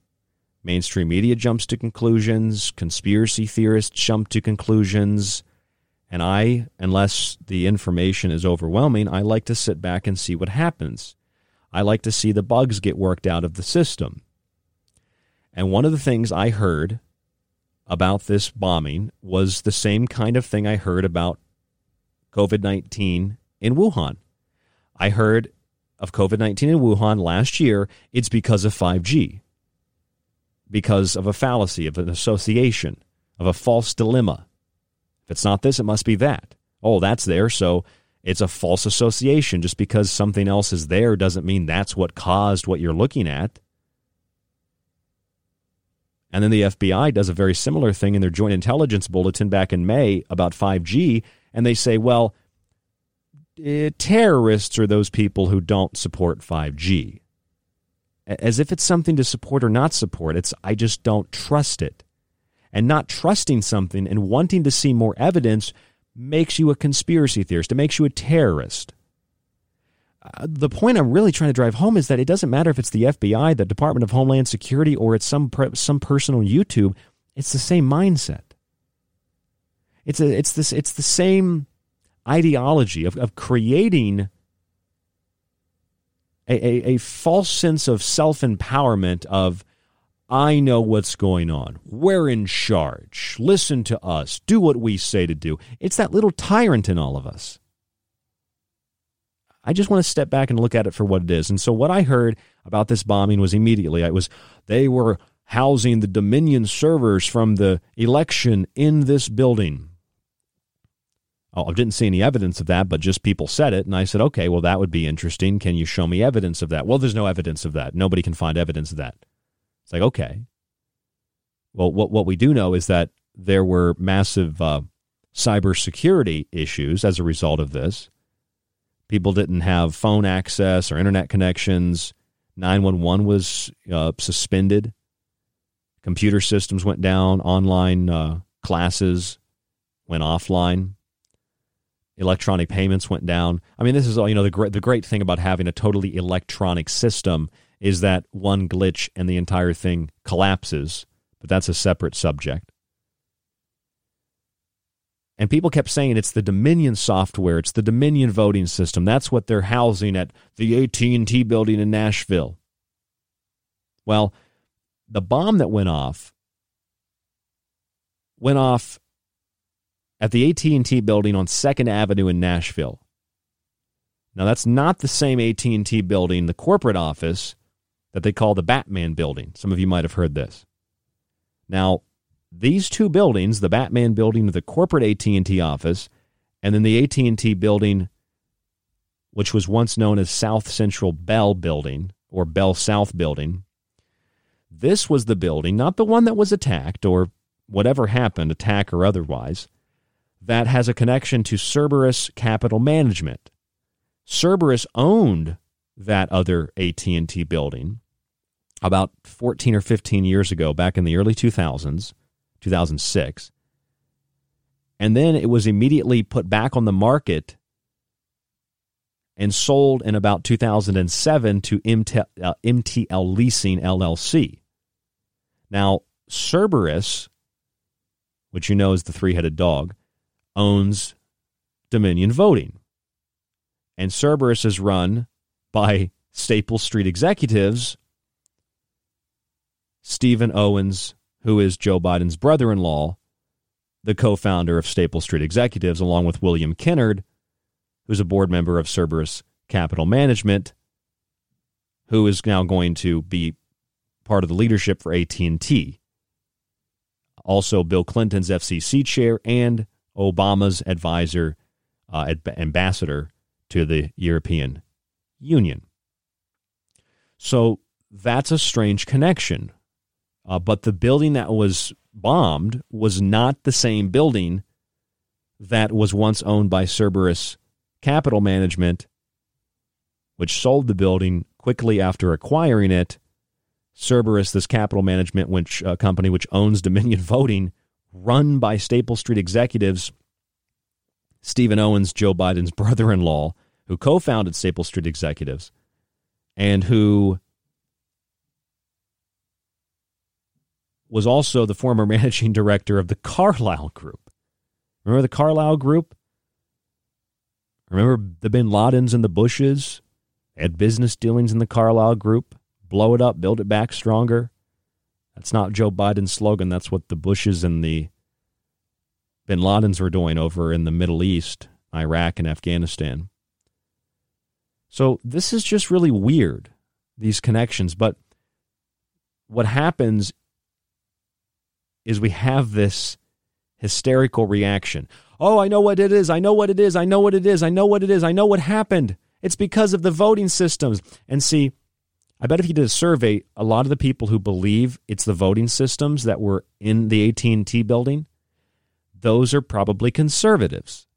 Mainstream media jumps to conclusions, conspiracy theorists jump to conclusions. And I, unless the information is overwhelming, I like to sit back and see what happens. I like to see the bugs get worked out of the system. And one of the things I heard about this bombing was the same kind of thing I heard about COVID 19 in Wuhan. I heard of COVID 19 in Wuhan last year, it's because of 5G, because of a fallacy, of an association, of a false dilemma. If it's not this, it must be that. Oh, that's there, so it's a false association. Just because something else is there doesn't mean that's what caused what you're looking at. And then the FBI does a very similar thing in their joint intelligence bulletin back in May about 5G. And they say, well, uh, terrorists are those people who don't support 5G. As if it's something to support or not support. It's I just don't trust it. And not trusting something and wanting to see more evidence makes you a conspiracy theorist. It makes you a terrorist. The point I'm really trying to drive home is that it doesn't matter if it's the FBI, the Department of Homeland Security, or it's some some person on YouTube. It's the same mindset. It's a it's this it's the same ideology of, of creating a, a, a false sense of self empowerment of I know what's going on. We're in charge. Listen to us. Do what we say to do. It's that little tyrant in all of us. I just want to step back and look at it for what it is. And so what I heard about this bombing was immediately I was they were housing the Dominion servers from the election in this building. Oh, I didn't see any evidence of that, but just people said it. And I said, okay, well, that would be interesting. Can you show me evidence of that? Well, there's no evidence of that. Nobody can find evidence of that. It's like, okay. Well, what, what we do know is that there were massive uh, cybersecurity issues as a result of this. People didn't have phone access or internet connections. 911 was uh, suspended. Computer systems went down. Online uh, classes went offline electronic payments went down. I mean, this is all you know. The great the great thing about having a totally electronic system is that one glitch and the entire thing collapses. But that's a separate subject. And people kept saying it's the Dominion software, it's the Dominion voting system. That's what they're housing at the AT&T building in Nashville. Well, the bomb that went off went off at the AT&T building on 2nd Avenue in Nashville. Now that's not the same AT&T building, the corporate office that they call the Batman building. Some of you might have heard this. Now, these two buildings, the Batman building, the corporate AT&T office, and then the AT&T building which was once known as South Central Bell building or Bell South building. This was the building, not the one that was attacked or whatever happened, attack or otherwise that has a connection to Cerberus Capital Management. Cerberus owned that other AT&T building about 14 or 15 years ago back in the early 2000s, 2006. And then it was immediately put back on the market and sold in about 2007 to MTL, uh, MTL Leasing LLC. Now, Cerberus, which you know is the three headed dog, owns Dominion Voting. And Cerberus is run by Staple Street executives, Stephen Owens, who is Joe Biden's brother in law, the co founder of Staple Street Executives, along with William Kennard, who's a board member of Cerberus Capital Management, who is now going to be part of the leadership for AT&T. also Bill Clinton's FCC chair and Obama's advisor, uh, ambassador to the European Union. So that's a strange connection. Uh, but the building that was bombed was not the same building that was once owned by Cerberus Capital Management, which sold the building quickly after acquiring it. Cerberus, this capital management which, uh, company which owns Dominion [LAUGHS] Voting, run by Staple Street executives, Stephen Owens, Joe Biden's [LAUGHS] brother in law, who co founded Staple Street Executives, and who was also the former [LAUGHS] managing director of the Carlyle Group. Remember the Carlyle Group? Remember the bin Ladens and the Bushes? They had business dealings in the Carlyle Group. Blow it up, build it back stronger. That's not Joe Biden's slogan. That's what the Bushes and the bin Ladens were doing over in the Middle East, Iraq, and Afghanistan. So this is just really weird, these connections. But what happens is we have this hysterical reaction. Oh, I know what it is. I know what it is. I know what it is. I know what it is. I know what happened. It's because of the voting systems. And see, I bet if you did a survey, a lot of the people who believe it's the voting systems that were in the AT&T building, those are probably conservatives.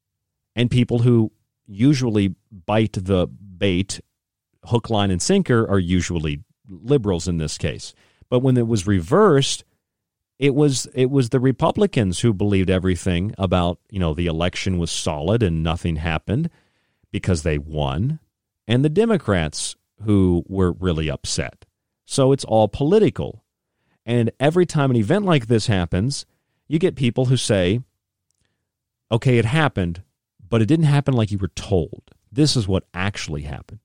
And people who usually bite the bait hook line and sinker are usually liberals in this case. But when it was reversed, it was it was the Republicans who believed everything about you know the election was solid and nothing happened because they won, and the Democrats who were really upset. So it's all political. And every time an event like this happens, you get people who say, okay, it happened, but it didn't happen like you were told. This is what actually happened.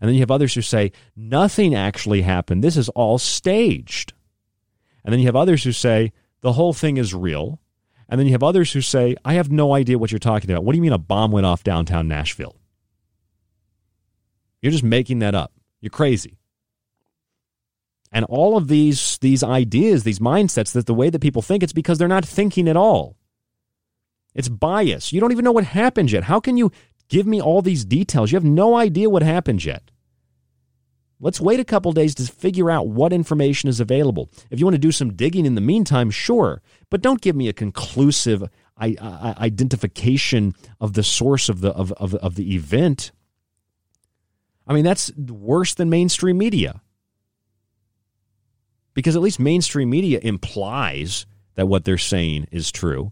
And then you have others who say, nothing actually happened. This is all staged. And then you have others who say the whole thing is real. And then you have others who say, I have no idea what you're talking about. What do you mean a bomb went off downtown Nashville? You're just making that up. You're crazy. And all of these these ideas, these mindsets that the way that people think it's because they're not thinking at all. It's bias. You don't even know what happened yet. How can you give me all these details? You have no idea what happened yet. Let's wait a couple days to figure out what information is available. If you want to do some digging in the meantime, sure, but don't give me a conclusive identification of the source of the of, of, of the event. I mean, that's worse than mainstream media. Because at least mainstream media implies that what they're saying is true.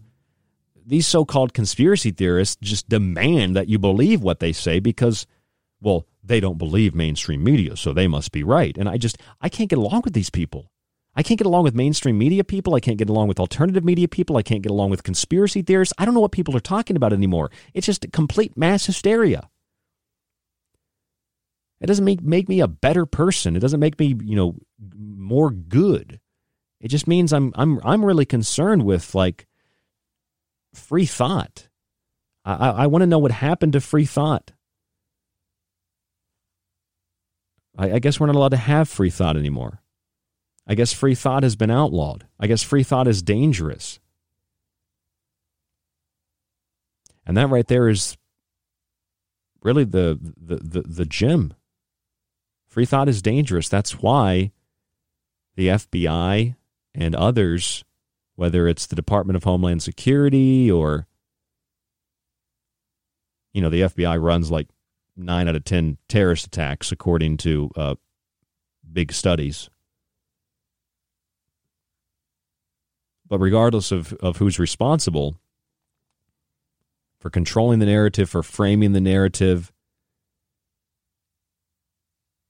These so called conspiracy theorists just demand that you believe what they say because, well, they don't believe mainstream media, so they must be right. And I just, I can't get along with these people. I can't get along with mainstream media people. I can't get along with alternative media people. I can't get along with conspiracy theorists. I don't know what people are talking about anymore. It's just a complete mass hysteria. It doesn't make, make me a better person. It doesn't make me, you know, more good. It just means I'm I'm I'm really concerned with like free thought. I, I, I want to know what happened to free thought. I, I guess we're not allowed to have free thought anymore. I guess free thought has been outlawed. I guess free thought is dangerous. And that right there is really the the the, the gem. Free thought is dangerous. That's why the FBI and others, whether it's the Department of Homeland Security or you know, the FBI runs like nine out of 10 terrorist attacks, according to uh, big studies. But regardless of, of who's responsible for controlling the narrative, for framing the narrative,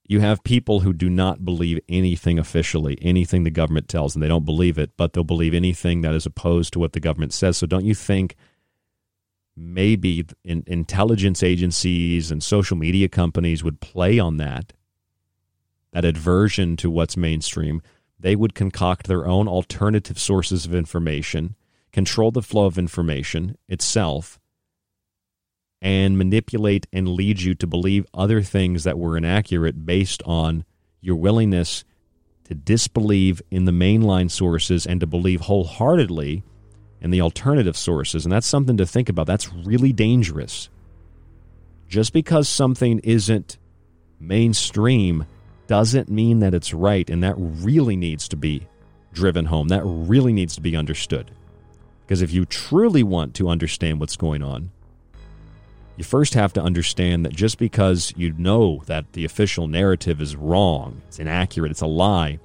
you have people who do not believe anything officially, anything the government tells them. They don't believe it, but they'll believe anything that is opposed to what the government says. So don't you think maybe in, intelligence agencies and social media companies would play on that, that aversion to what's mainstream. They would concoct their own alternative sources of information, control the flow of information itself, and manipulate and lead you to believe other things that were inaccurate based on your willingness to disbelieve in the mainline sources and to believe wholeheartedly in the alternative sources. And that's something to think about. That's really dangerous. Just because something isn't mainstream doesn't mean that it's right. And that really needs to be driven home. That really needs to be understood. Because if you truly want to understand what's going on, you first have to understand that just because you know that the official narrative is wrong, it's inaccurate, it's a lie,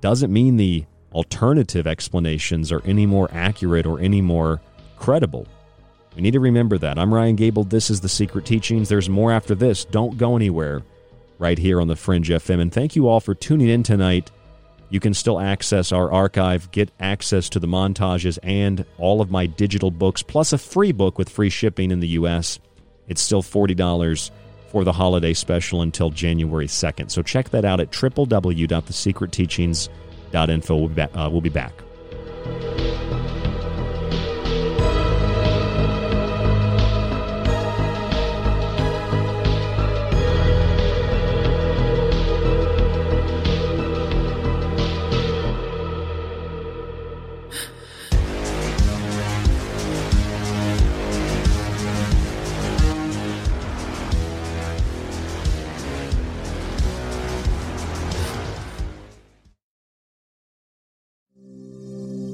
doesn't mean the alternative explanations are any more accurate or any more credible. We need to remember that. I'm Ryan Gable. This is The Secret Teachings. There's more after this. Don't go anywhere right here on the Fringe FM. And thank you all for tuning in tonight. You can still access our archive, get access to the montages and all of my digital books, plus a free book with free shipping in the U.S. It's still $40 for the holiday special until January 2nd. So check that out at www.thesecretteachings.info. We'll be back. Uh, we'll be back.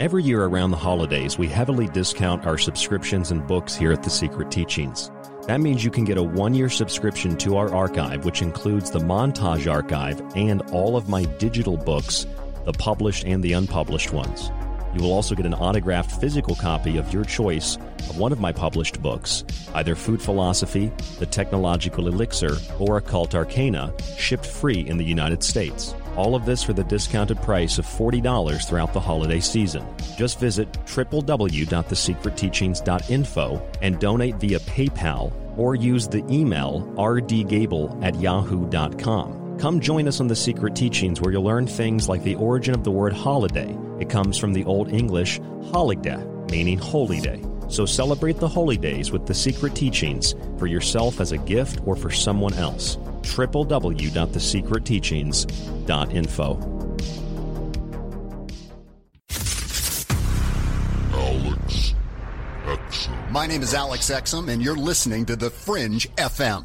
Every year around the holidays, we heavily discount our subscriptions and books here at The Secret Teachings. That means you can get a one year subscription to our archive, which includes the Montage Archive and all of my digital books, the published and the unpublished ones. You will also get an autographed physical copy of your choice of one of my published books, either Food Philosophy, The Technological Elixir, or Occult Arcana, shipped free in the United States. All of this for the discounted price of $40 throughout the holiday season. Just visit www.thesecretteachings.info and donate via PayPal or use the email rdgable at yahoo.com. Come join us on The Secret Teachings where you'll learn things like the origin of the word holiday. It comes from the Old English holiday, meaning holy day. So celebrate the holy days with The Secret Teachings for yourself as a gift or for someone else. www.thesecretteachings.info. Alex Exum. My name is Alex Exum, and you're listening to The Fringe FM.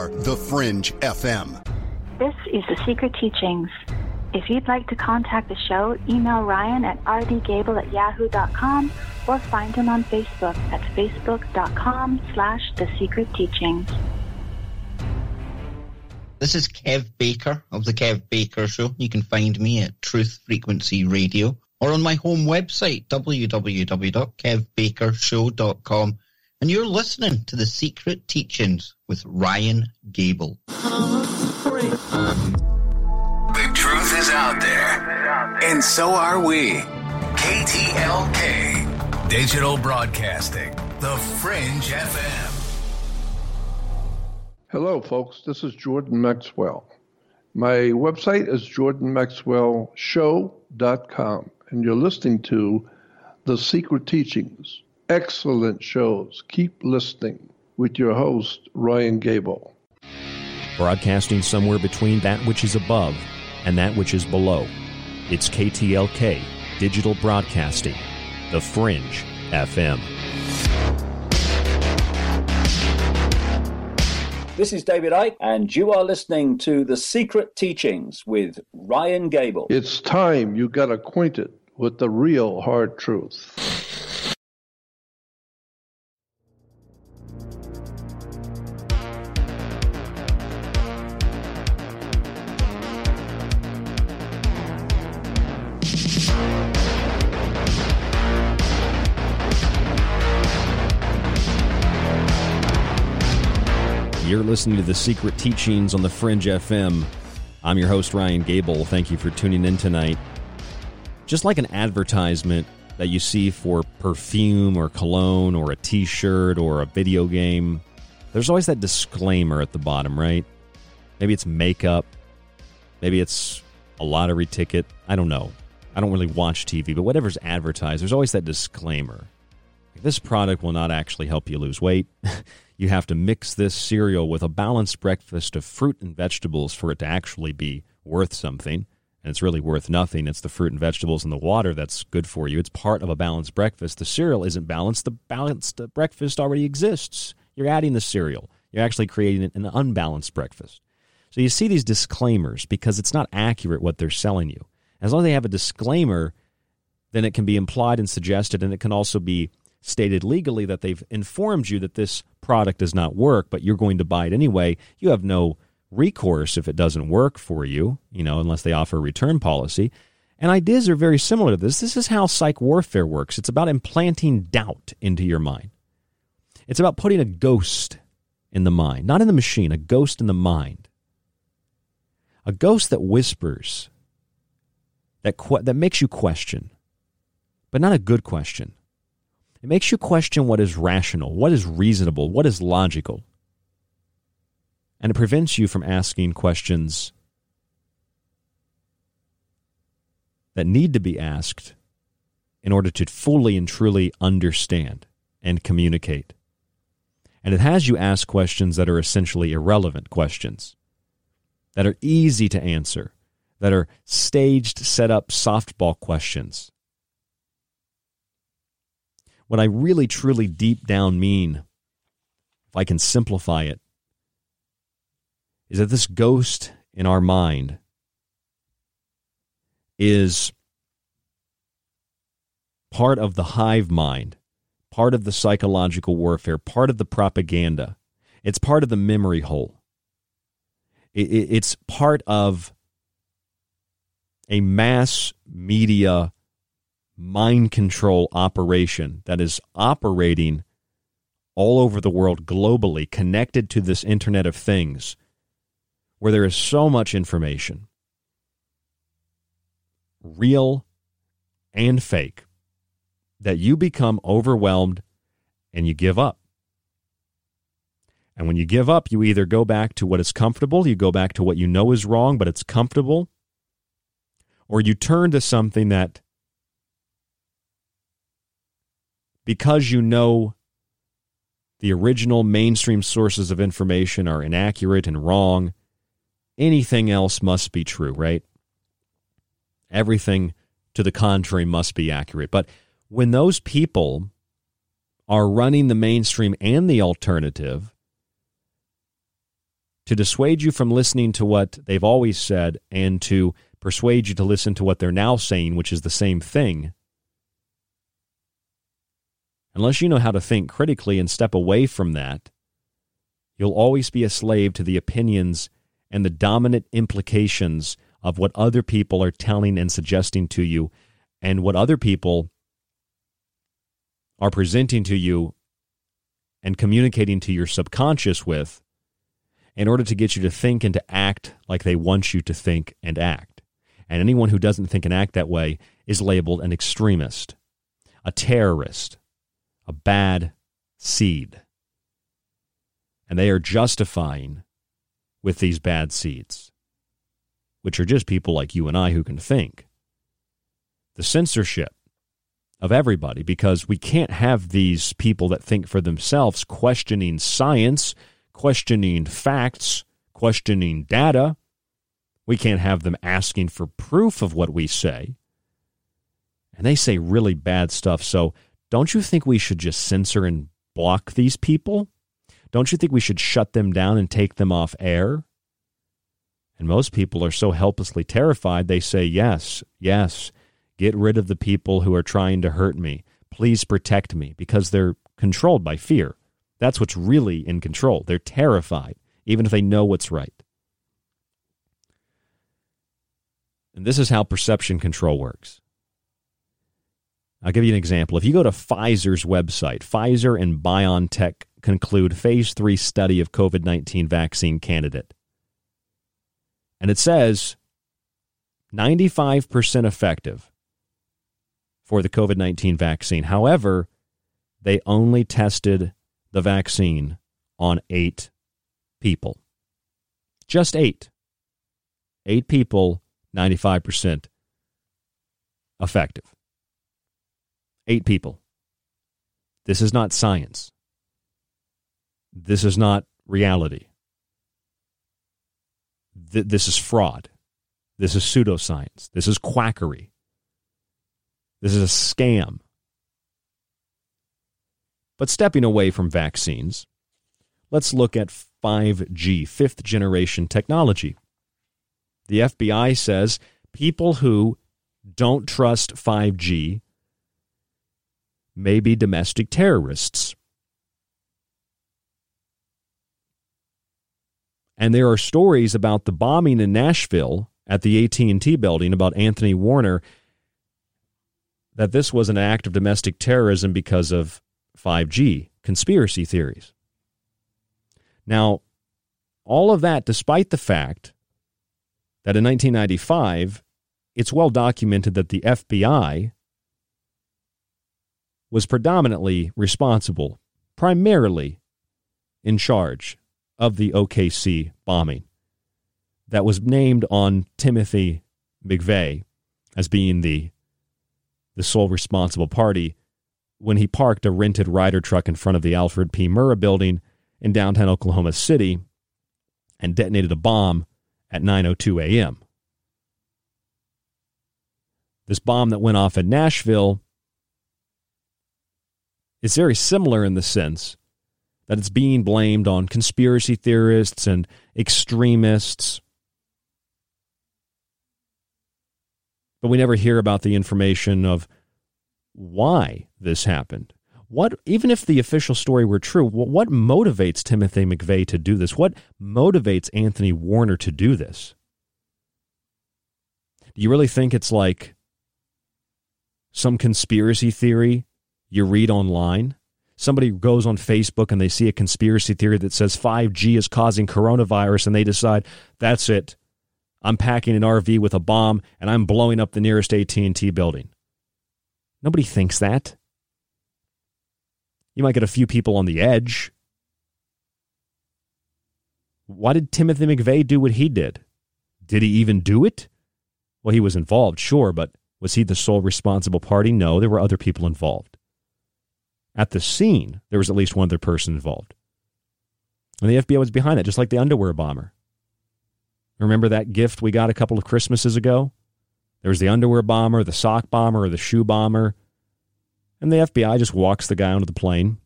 the Fringe FM. This is The Secret Teachings. If you'd like to contact the show, email Ryan at rdgable at yahoo.com or find him on Facebook at facebook.com slash The Secret Teachings. This is Kev Baker of The Kev Baker Show. You can find me at Truth Frequency Radio or on my home website, www.kevbakershow.com. And you're listening to The Secret Teachings with Ryan Gable. The truth is out there, and so are we. KTLK, Digital Broadcasting, The Fringe FM. Hello, folks. This is Jordan Maxwell. My website is jordanmaxwellshow.com, and you're listening to The Secret Teachings. Excellent shows. Keep listening with your host, Ryan Gable. Broadcasting somewhere between that which is above and that which is below. It's KTLK, Digital Broadcasting, The Fringe FM. This is David Icke, and you are listening to The Secret Teachings with Ryan Gable. It's time you got acquainted with the real hard truth. Listening to The Secret Teachings on the Fringe FM. I'm your host, Ryan Gable. Thank you for tuning in tonight. Just like an advertisement that you see for perfume or cologne or a t shirt or a video game, there's always that disclaimer at the bottom, right? Maybe it's makeup, maybe it's a lottery ticket. I don't know. I don't really watch TV, but whatever's advertised, there's always that disclaimer. This product will not actually help you lose weight. [LAUGHS] you have to mix this cereal with a balanced breakfast of fruit and vegetables for it to actually be worth something. And it's really worth nothing. It's the fruit and vegetables and the water that's good for you. It's part of a balanced breakfast. The cereal isn't balanced. The balanced uh, breakfast already exists. You're adding the cereal. You're actually creating an unbalanced breakfast. So you see these disclaimers because it's not accurate what they're selling you. As long as they have a disclaimer, then it can be implied and suggested, and it can also be stated legally that they've informed you that this product does not work, but you're going to buy it anyway. You have no recourse if it doesn't work for you, you know, unless they offer a return policy. And ideas are very similar to this. This is how psych warfare works. It's about implanting doubt into your mind. It's about putting a ghost in the mind, not in the machine, a ghost in the mind. A ghost that whispers, that, que- that makes you question, but not a good question. It makes you question what is rational, what is reasonable, what is logical. And it prevents you from asking questions that need to be asked in order to fully and truly understand and communicate. And it has you ask questions that are essentially irrelevant questions, that are easy to answer, that are staged, set up softball questions what I really, truly deep down mean, if I can simplify it, is that this ghost in our mind is part of the hive mind, part of the psychological warfare, part of the propaganda. It's part of the memory hole. It's part of a mass media mind control operation that is operating all over the world globally, connected to this Internet of Things, where there is so much information, real and fake, that you become overwhelmed and you give up. And when you give up, you either go back to what is comfortable, you go back to what you know is wrong, but it's comfortable, or you turn to something that because you know the original mainstream sources of information are inaccurate and wrong, anything else must be true, right? Everything to the contrary must be accurate. But when those people are running the mainstream and the alternative to dissuade you from listening to what they've always said and to persuade you to listen to what they're now saying, which is the same thing, Unless you know how to think critically and step away from that, you'll always be a slave to the opinions and the dominant implications of what other people are telling and suggesting to you and what other people are presenting to you and communicating to your subconscious with in order to get you to think and to act like they want you to think and act. And anyone who doesn't think and act that way is labeled an extremist, a terrorist, a bad seed. And they are justifying with these bad seeds, which are just people like you and I who can think. The censorship of everybody because we can't have these people that think for themselves questioning science, questioning facts, questioning data. We can't have them asking for proof of what we say. And they say really bad stuff. So, don't you think we should just censor and block these people? Don't you think we should shut them down and take them off air? And most people are so helplessly terrified, they say, Yes, yes, get rid of the people who are trying to hurt me. Please protect me, because they're controlled by fear. That's what's really in control. They're terrified, even if they know what's right. And this is how perception control works. I'll give you an example. If you go to Pfizer's website, Pfizer and BioNTech conclude phase three study of COVID 19 vaccine candidate. And it says 95% effective for the COVID 19 vaccine. However, they only tested the vaccine on eight people. Just eight. Eight people, 95% effective. Eight people. This is not science. This is not reality. Th- this is fraud. This is pseudoscience. This is quackery. This is a scam. But stepping away from vaccines, let's look at 5G, fifth generation technology. The FBI says people who don't trust 5G may be domestic terrorists. And there are stories about the bombing in Nashville at the AT&T building about Anthony Warner that this was an act of domestic terrorism because of 5G conspiracy theories. Now, all of that despite the fact that in 1995 it's well documented that the FBI was predominantly responsible, primarily in charge of the OKC bombing that was named on Timothy McVeigh as being the the sole responsible party when he parked a rented Ryder truck in front of the Alfred P. Murrah building in downtown Oklahoma City and detonated a bomb at 9:02 a.m. This bomb that went off in Nashville is very similar in the sense that it's being blamed on conspiracy theorists and extremists. But we never hear about the information of why this happened. What, even if the official story were true, what motivates Timothy McVeigh to do this? What motivates Anthony Warner to do this? Do you really think it's like some conspiracy theory you read online? Somebody goes on Facebook and they see a conspiracy theory that says 5G is causing coronavirus and they decide that's it. I'm packing an RV with a bomb and I'm blowing up the nearest AT&T building. Nobody thinks that. You might get a few people on the edge. Why did Timothy McVeigh do what he did? Did he even do it? Well, he was involved, sure, but was he the sole responsible party? No, there were other people involved. At the scene, there was at least one other person involved. And the FBI was behind it, just like the underwear bomber. Remember that gift we got a couple of Christmases ago? There was the underwear bomber, the sock bomber, or the shoe bomber. And the FBI just walks the guy onto the plane.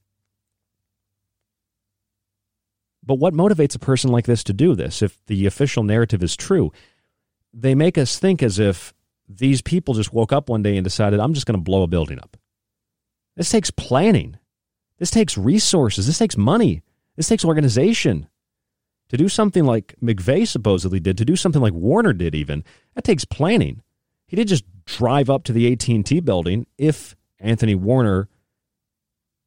But what motivates a person like this to do this if the official narrative is true? They make us think as if these people just woke up one day and decided, I'm just going to blow a building up. This takes planning. This takes resources. This takes money. This takes organization. To do something like McVeigh supposedly did, to do something like Warner did even, that takes planning. He did just drive up to the AT&T building if Anthony Warner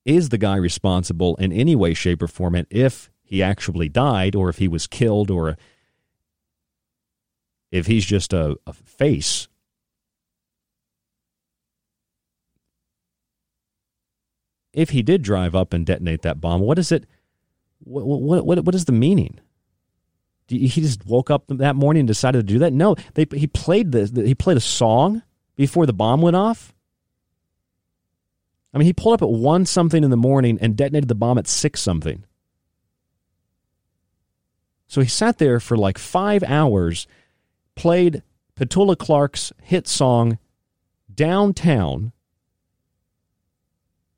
is the guy responsible in any way shape or form and if he actually died or if he was killed or if he's just a, a face if he did drive up and detonate that bomb, what is it? What what what, what is the meaning? He just woke up that morning and decided to do that. No, they, he played the he played a song before the bomb went off. I mean, he pulled up at 1 something in the morning and detonated the bomb at 6 something. So he sat there for like five hours, played Petula Clark's hit song Downtown,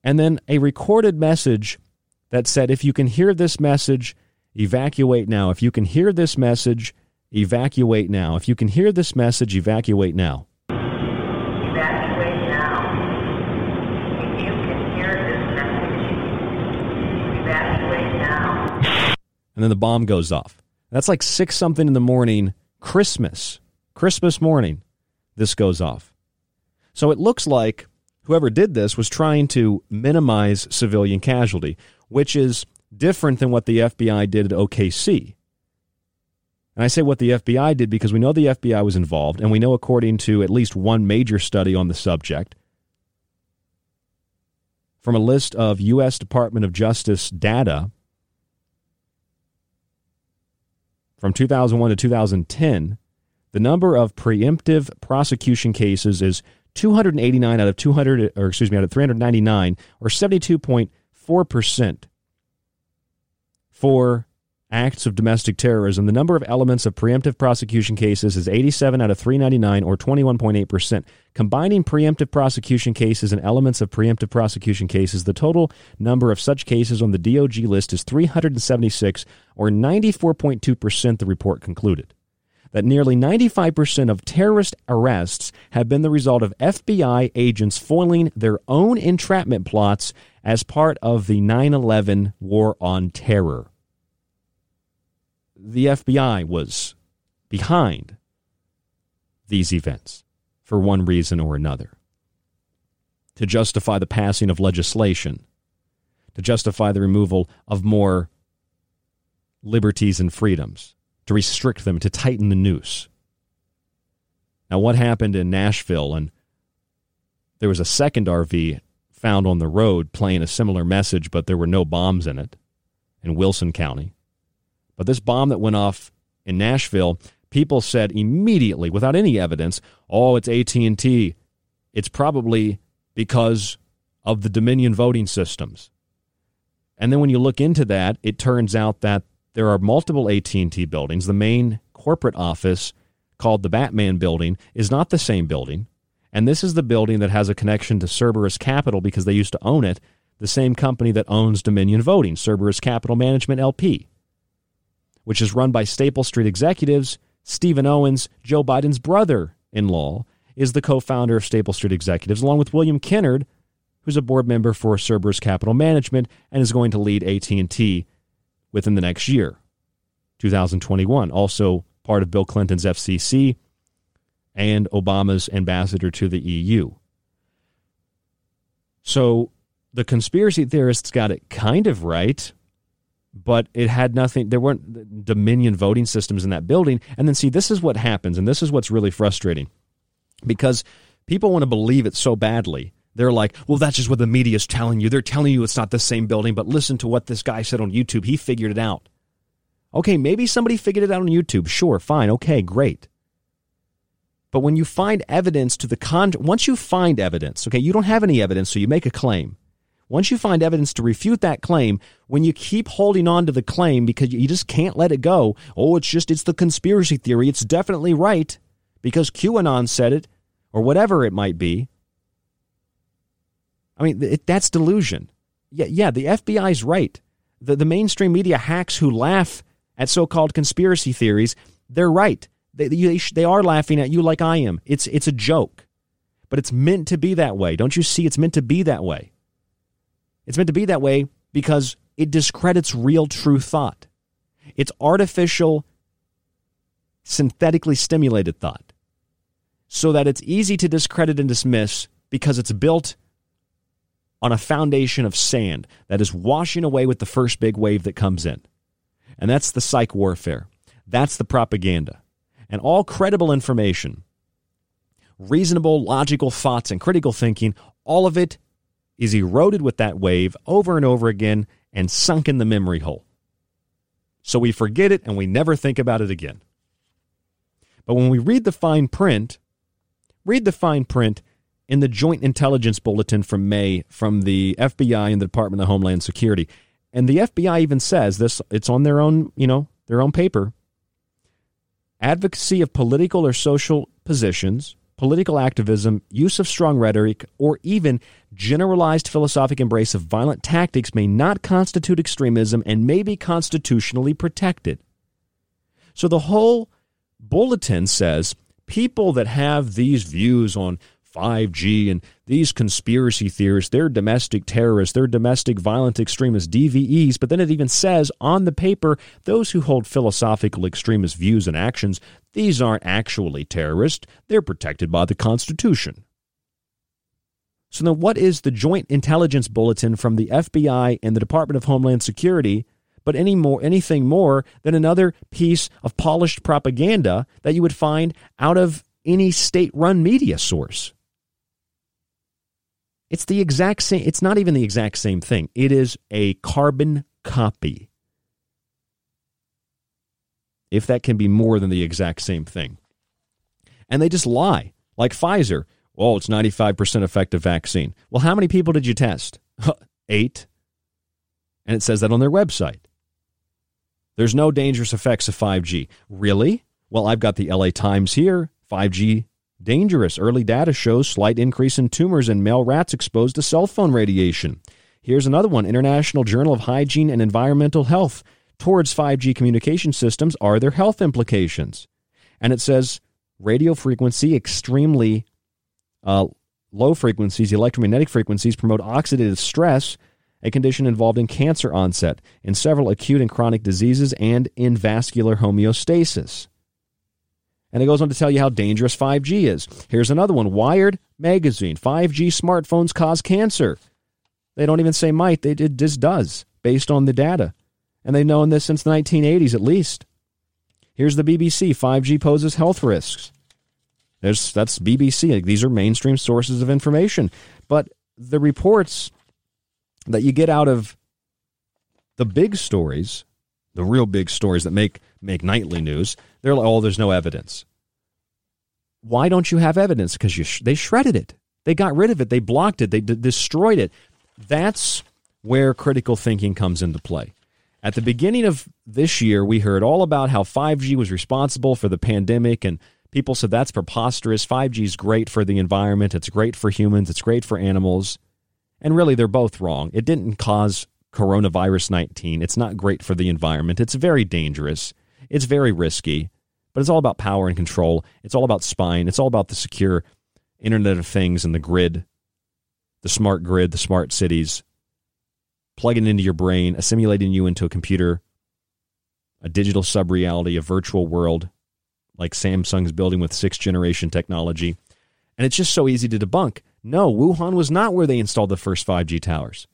and then a recorded message that said, If you can hear this message, evacuate now. If you can hear this message, evacuate now. If you can hear this message, evacuate now. Evacuate now. If you can hear this message, evacuate now. And then the bomb goes off. That's like six something in the morning, Christmas, Christmas morning, this goes off. So it looks like whoever did this was trying to minimize civilian casualty, which is different than what the FBI did at OKC. And I say what the FBI did because we know the FBI was involved, and we know, according to at least one major study on the subject, from a list of U.S. Department of Justice data from 2001 to 2010, the number of preemptive prosecution cases is 289 out of 200, or excuse me, out of 399, or 72.4 percent for acts of domestic terrorism, the number of elements of preemptive prosecution cases is 87 out of 399 or 21.8%. Combining preemptive prosecution cases and elements of preemptive prosecution cases, the total number of such cases on the DOJ list is 376 or 94.2%, the report concluded. That nearly 95% of terrorist arrests have been the result of FBI agents foiling their own entrapment plots as part of the 9 11 war on terror. The FBI was behind these events for one reason or another. To justify the passing of legislation, to justify the removal of more liberties and freedoms, to restrict them, to tighten the noose. Now, what happened in Nashville? And there was a second RV found on the road playing a similar message, but there were no bombs in it in Wilson County. But this bomb that went off in Nashville, people said immediately, without any evidence, "Oh, it's AT&T. It's probably because of the Dominion voting systems." And then when you look into that, it turns out that there are multiple AT&T buildings. The main corporate office called the Batman building is not the same building. And this is the building that has a connection to Cerberus Capital because they used to own it, the same company that owns Dominion Voting, Cerberus Capital Management LP which is run by Staple Street executives. Stephen Owens, Joe Biden's brother in law, is the co founder of Staple Street Executives, along with William Kennard, who's a board member for Cerberus Capital Management and is going to lead AT&T within the next year, 2021. Also part of Bill Clinton's FCC and Obama's ambassador to the EU. So the conspiracy theorists got it kind of right but it had nothing there weren't dominion voting systems in that building and then see this is what happens and this is what's really frustrating because people want to believe it so badly they're like well that's just what the media is telling you. They're telling you it's not the same building but listen to what this guy said on youtube. He figured it out. Okay maybe somebody figured it out on youtube. Sure fine. Okay great. But when you find evidence to the con once you find evidence okay you don't have any evidence so you make a claim. Once you find evidence to refute that claim, when you keep holding on to the claim because you just can't let it go, oh, it's just, it's the conspiracy theory, it's definitely right because QAnon said it, or whatever it might be. I mean, it, that's delusion. Yeah, yeah, the FBI's right. The, the mainstream media hacks who laugh at so called conspiracy theories, they're right. They, they, they are laughing at you like I am. It's, it's a joke, but it's meant to be that way. Don't you see? It's meant to be that way. It's meant to be that way because it discredits real true thought. It's artificial, synthetically stimulated thought so that it's easy to discredit and dismiss because it's built on a foundation of sand that is washing away with the first big wave that comes in. And that's the psych warfare. That's the propaganda. And all credible information, reasonable, logical thoughts, and critical thinking, all of it is eroded with that wave over and over again and sunk in the memory hole. So we forget it and we never think about it again. But when we read the fine print, read the fine print, in the Joint Intelligence Bulletin from May from the FBI and the Department of Homeland Security. And the FBI even says this, it's on their own, you know, their own paper. Advocacy of political or social positions, political activism, use of strong rhetoric, or even generalized philosophic embrace of violent tactics may not constitute extremism and may be constitutionally protected. So the whole bulletin says people that have these views on 5G and these conspiracy theorists, they're domestic terrorists, they're domestic violent extremists, DVEs. But then it even says on the paper, those who hold philosophical extremist views and actions, these aren't actually terrorists, they're protected by the Constitution. So then, what is the Joint Intelligence Bulletin from the FBI and the Department of Homeland Security? But any more, anything more than another piece of polished propaganda that you would find out of any state run media source. It's the exact same, it's not even the exact same thing. It is a carbon copy. If that can be more than the exact same thing. And they just lie. Like Pfizer, oh, it's 95% effective vaccine. Well, how many people did you test? [LAUGHS] Eight. And it says that on their website. There's no dangerous effects of 5G. Really? Well, I've got the LA Times here. 5G Dangerous. Early data shows slight increase in tumors in male rats exposed to cell phone radiation. Here's another one International Journal of Hygiene and Environmental Health. Towards 5G communication systems, are there health implications? And it says radio frequency, extremely uh, low frequencies, electromagnetic frequencies promote oxidative stress, a condition involved in cancer onset, in several acute and chronic diseases, and in vascular homeostasis. And it goes on to tell you how dangerous 5G is. Here's another one Wired Magazine 5G smartphones cause cancer. They don't even say might, they did this does, based on the data. And they've known this since the 1980s at least. Here's the BBC 5G poses health risks. There's, that's BBC. These are mainstream sources of information. But the reports that you get out of the big stories, the real big stories that make, make nightly news, they're like, oh, there's no evidence. Why don't you have evidence? Because sh- they shredded it. They got rid of it. They blocked it. They d- destroyed it. That's where critical thinking comes into play. At the beginning of this year, we heard all about how 5G was responsible for the pandemic, and people said that's preposterous. 5G is great for the environment, it's great for humans, it's great for animals. And really, they're both wrong. It didn't cause coronavirus 19. It's not great for the environment. It's very dangerous. It's very risky, but it's all about power and control. It's all about spying. It's all about the secure Internet of Things and the grid, the smart grid, the smart cities, plugging into your brain, assimilating you into a computer, a digital sub reality, a virtual world like Samsung's building with sixth generation technology. And it's just so easy to debunk. No, Wuhan was not where they installed the first 5G towers.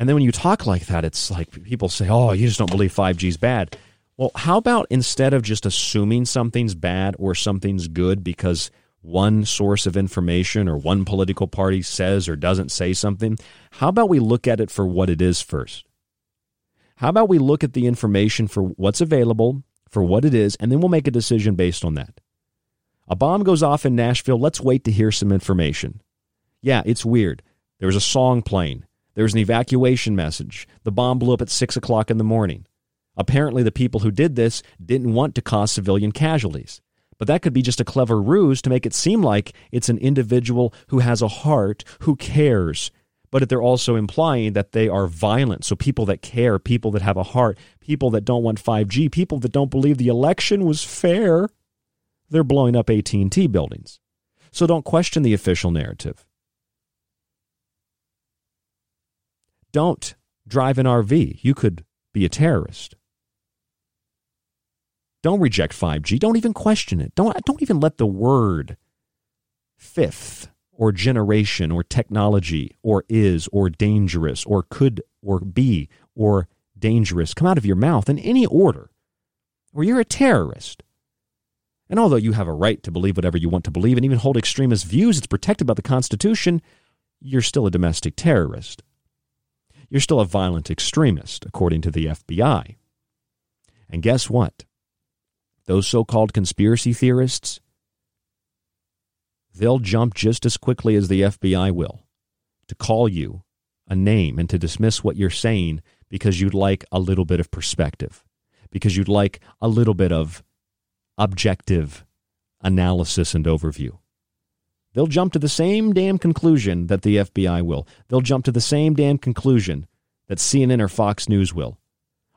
And then when you talk like that, it's like people say, oh, you just don't believe 5G is bad. Well, how about instead of just assuming something's bad or something's good because one source of information or one political party says or doesn't say something, how about we look at it for what it is first? How about we look at the information for what's available, for what it is, and then we'll make a decision based on that? A bomb goes off in Nashville. Let's wait to hear some information. Yeah, it's weird. There was a song playing. There was an evacuation message. The bomb blew up at 6 o'clock in the morning. Apparently, the people who did this didn't want to cause civilian casualties. But that could be just a clever ruse to make it seem like it's an individual who has a heart, who cares. But they're also implying that they are violent. So people that care, people that have a heart, people that don't want 5G, people that don't believe the election was fair, they're blowing up AT&T buildings. So don't question the official narrative. Don't drive an RV. You could be a terrorist. Don't reject 5G. Don't even question it. Don't, don't even let the word fifth or generation or technology or is or dangerous or could or be or dangerous come out of your mouth in any order, or you're a terrorist. And although you have a right to believe whatever you want to believe and even hold extremist views, it's protected by the Constitution, you're still a domestic terrorist. You're still a violent extremist, according to the FBI. And guess what? those so called conspiracy theorists, they'll jump just as quickly as the FBI will to call you a name and to dismiss what you're saying because you'd like a little bit of perspective, because you'd like a little bit of objective analysis and overview. They'll jump to the same damn conclusion that the FBI will. They'll jump to the same damn conclusion that CNN or Fox News will.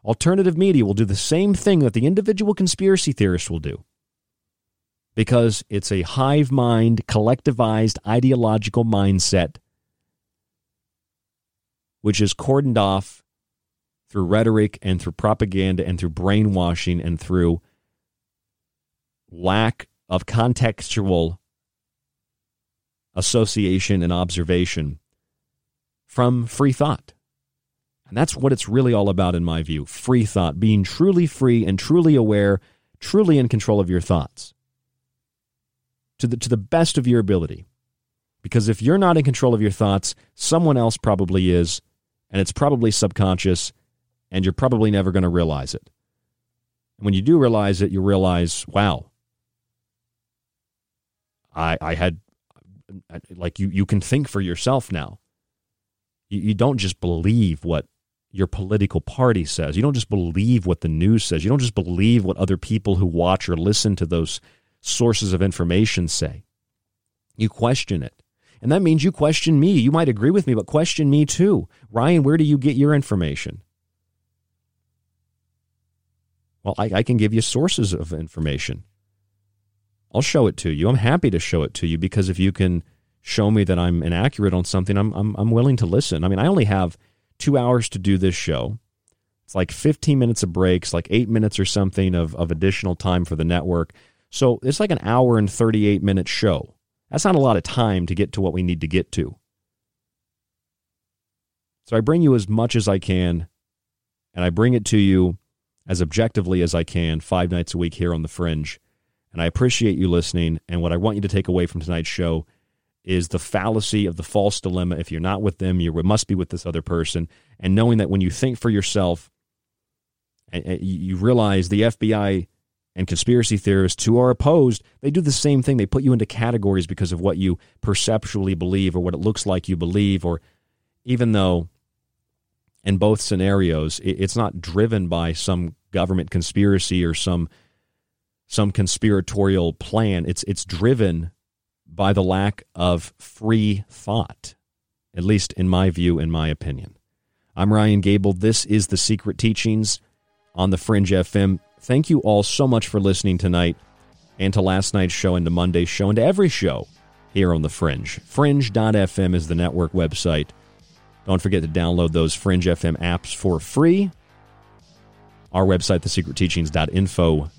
Alternative media will do the same thing that the individual conspiracy theorist will do. Because it's a hive mind, collectivized ideological mindset, which is cordoned off through rhetoric and through propaganda and through brainwashing and through lack of contextual association and observation from free thought. And that's what it's really all about, in my view free thought, being truly free and truly aware, truly in control of your thoughts to the, to the best of your ability. Because if you're not in control of your thoughts, someone else probably is, and it's probably subconscious, and you're probably never going to realize it. And when you do realize it, you realize, wow, I, I had Uh, like you you can think for yourself now. You, you don't just believe what your political party says. You don't just believe what the news says. You don't just believe what other people who watch or listen to those sources of information say. You question it. And that means you question me. You might agree with me, but question me too. Ryan, where do you get your information? Well, I, I can give you sources of information. I'll show it to you. I'm happy to show it to you because if you can show me that I'm inaccurate on something, I'm, I'm, I'm willing to listen. I mean, I only have two hours to do this show. It's like 15 minutes of breaks, like eight minutes or something of, of additional time for the network. So it's like an hour and 38 minute show. That's not a lot of time to get to what we need to get to. So I bring you as much as I can, and I bring it to you as objectively as I can five nights a week here on The Fringe. And I appreciate you listening. And what I want you to take away from tonight's show is the fallacy of the false dilemma. If you're not with them, you must be with this other person. And knowing that when you think for yourself, you realize the FBI and conspiracy theorists who are opposed, they do the same thing. They put you into categories because of what you perceptually believe or what it looks like you believe, or even though in both scenarios, it's not driven by some government conspiracy or some some conspiratorial plan. It's it's driven by the lack of free thought, at least in my view, in my opinion. I'm Ryan Gable. This is the Secret Teachings on the Fringe FM. Thank you all so much for listening tonight and to last night's show and to Monday's show and to every show here on the Fringe. Fringe.fm is the network website. Don't forget to download those Fringe FM apps for free. Our website, thesecretteachings.info,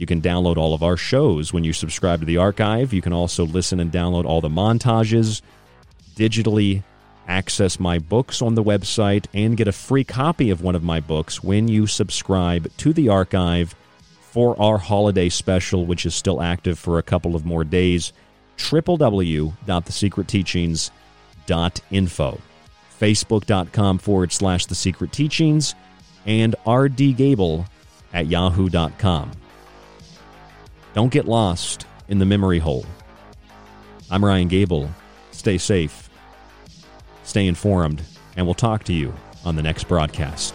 you can download all of our shows when you subscribe to the archive. You can also listen and download all the montages, digitally access my books on the website, and get a free copy of one of my books when you subscribe to the archive for our holiday special, which is still active for a couple of more days. www.thesecretteachings.info. Facebook.com forward slash The Secret Teachings and rdgable at yahoo.com. Don't get lost in the memory hole. I'm Ryan Gable. Stay safe, stay informed, and we'll talk to you on the next broadcast.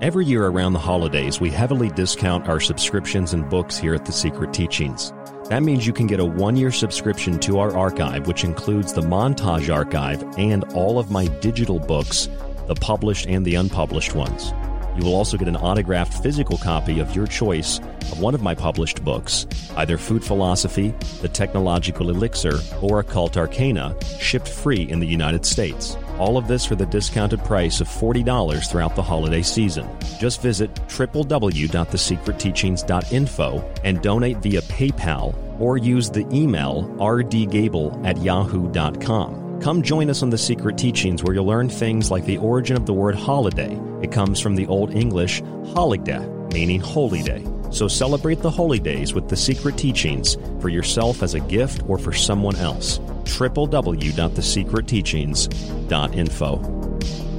Every year around the holidays, we heavily discount our subscriptions and books here at The Secret Teachings. That means you can get a one year subscription to our archive, which includes the Montage Archive and all of my digital books, the published and the unpublished ones. You You will also get an autographed physical copy of your choice of one of my published books, either Food Philosophy, The Technological Elixir, or Occult Arcana, shipped free in the United States. All of this for the discounted price of $40 throughout the holiday season. Just visit www.thesecretteachings.info and donate via PayPal or use the email rdgable at yahoo.com. Come join us on The Secret Teachings, where you'll learn things like the origin of the word holiday. It comes from the Old English holigda, meaning holy day. So celebrate the holy days with The Secret Teachings for yourself as a gift or for someone else www.thesecretteachings.info.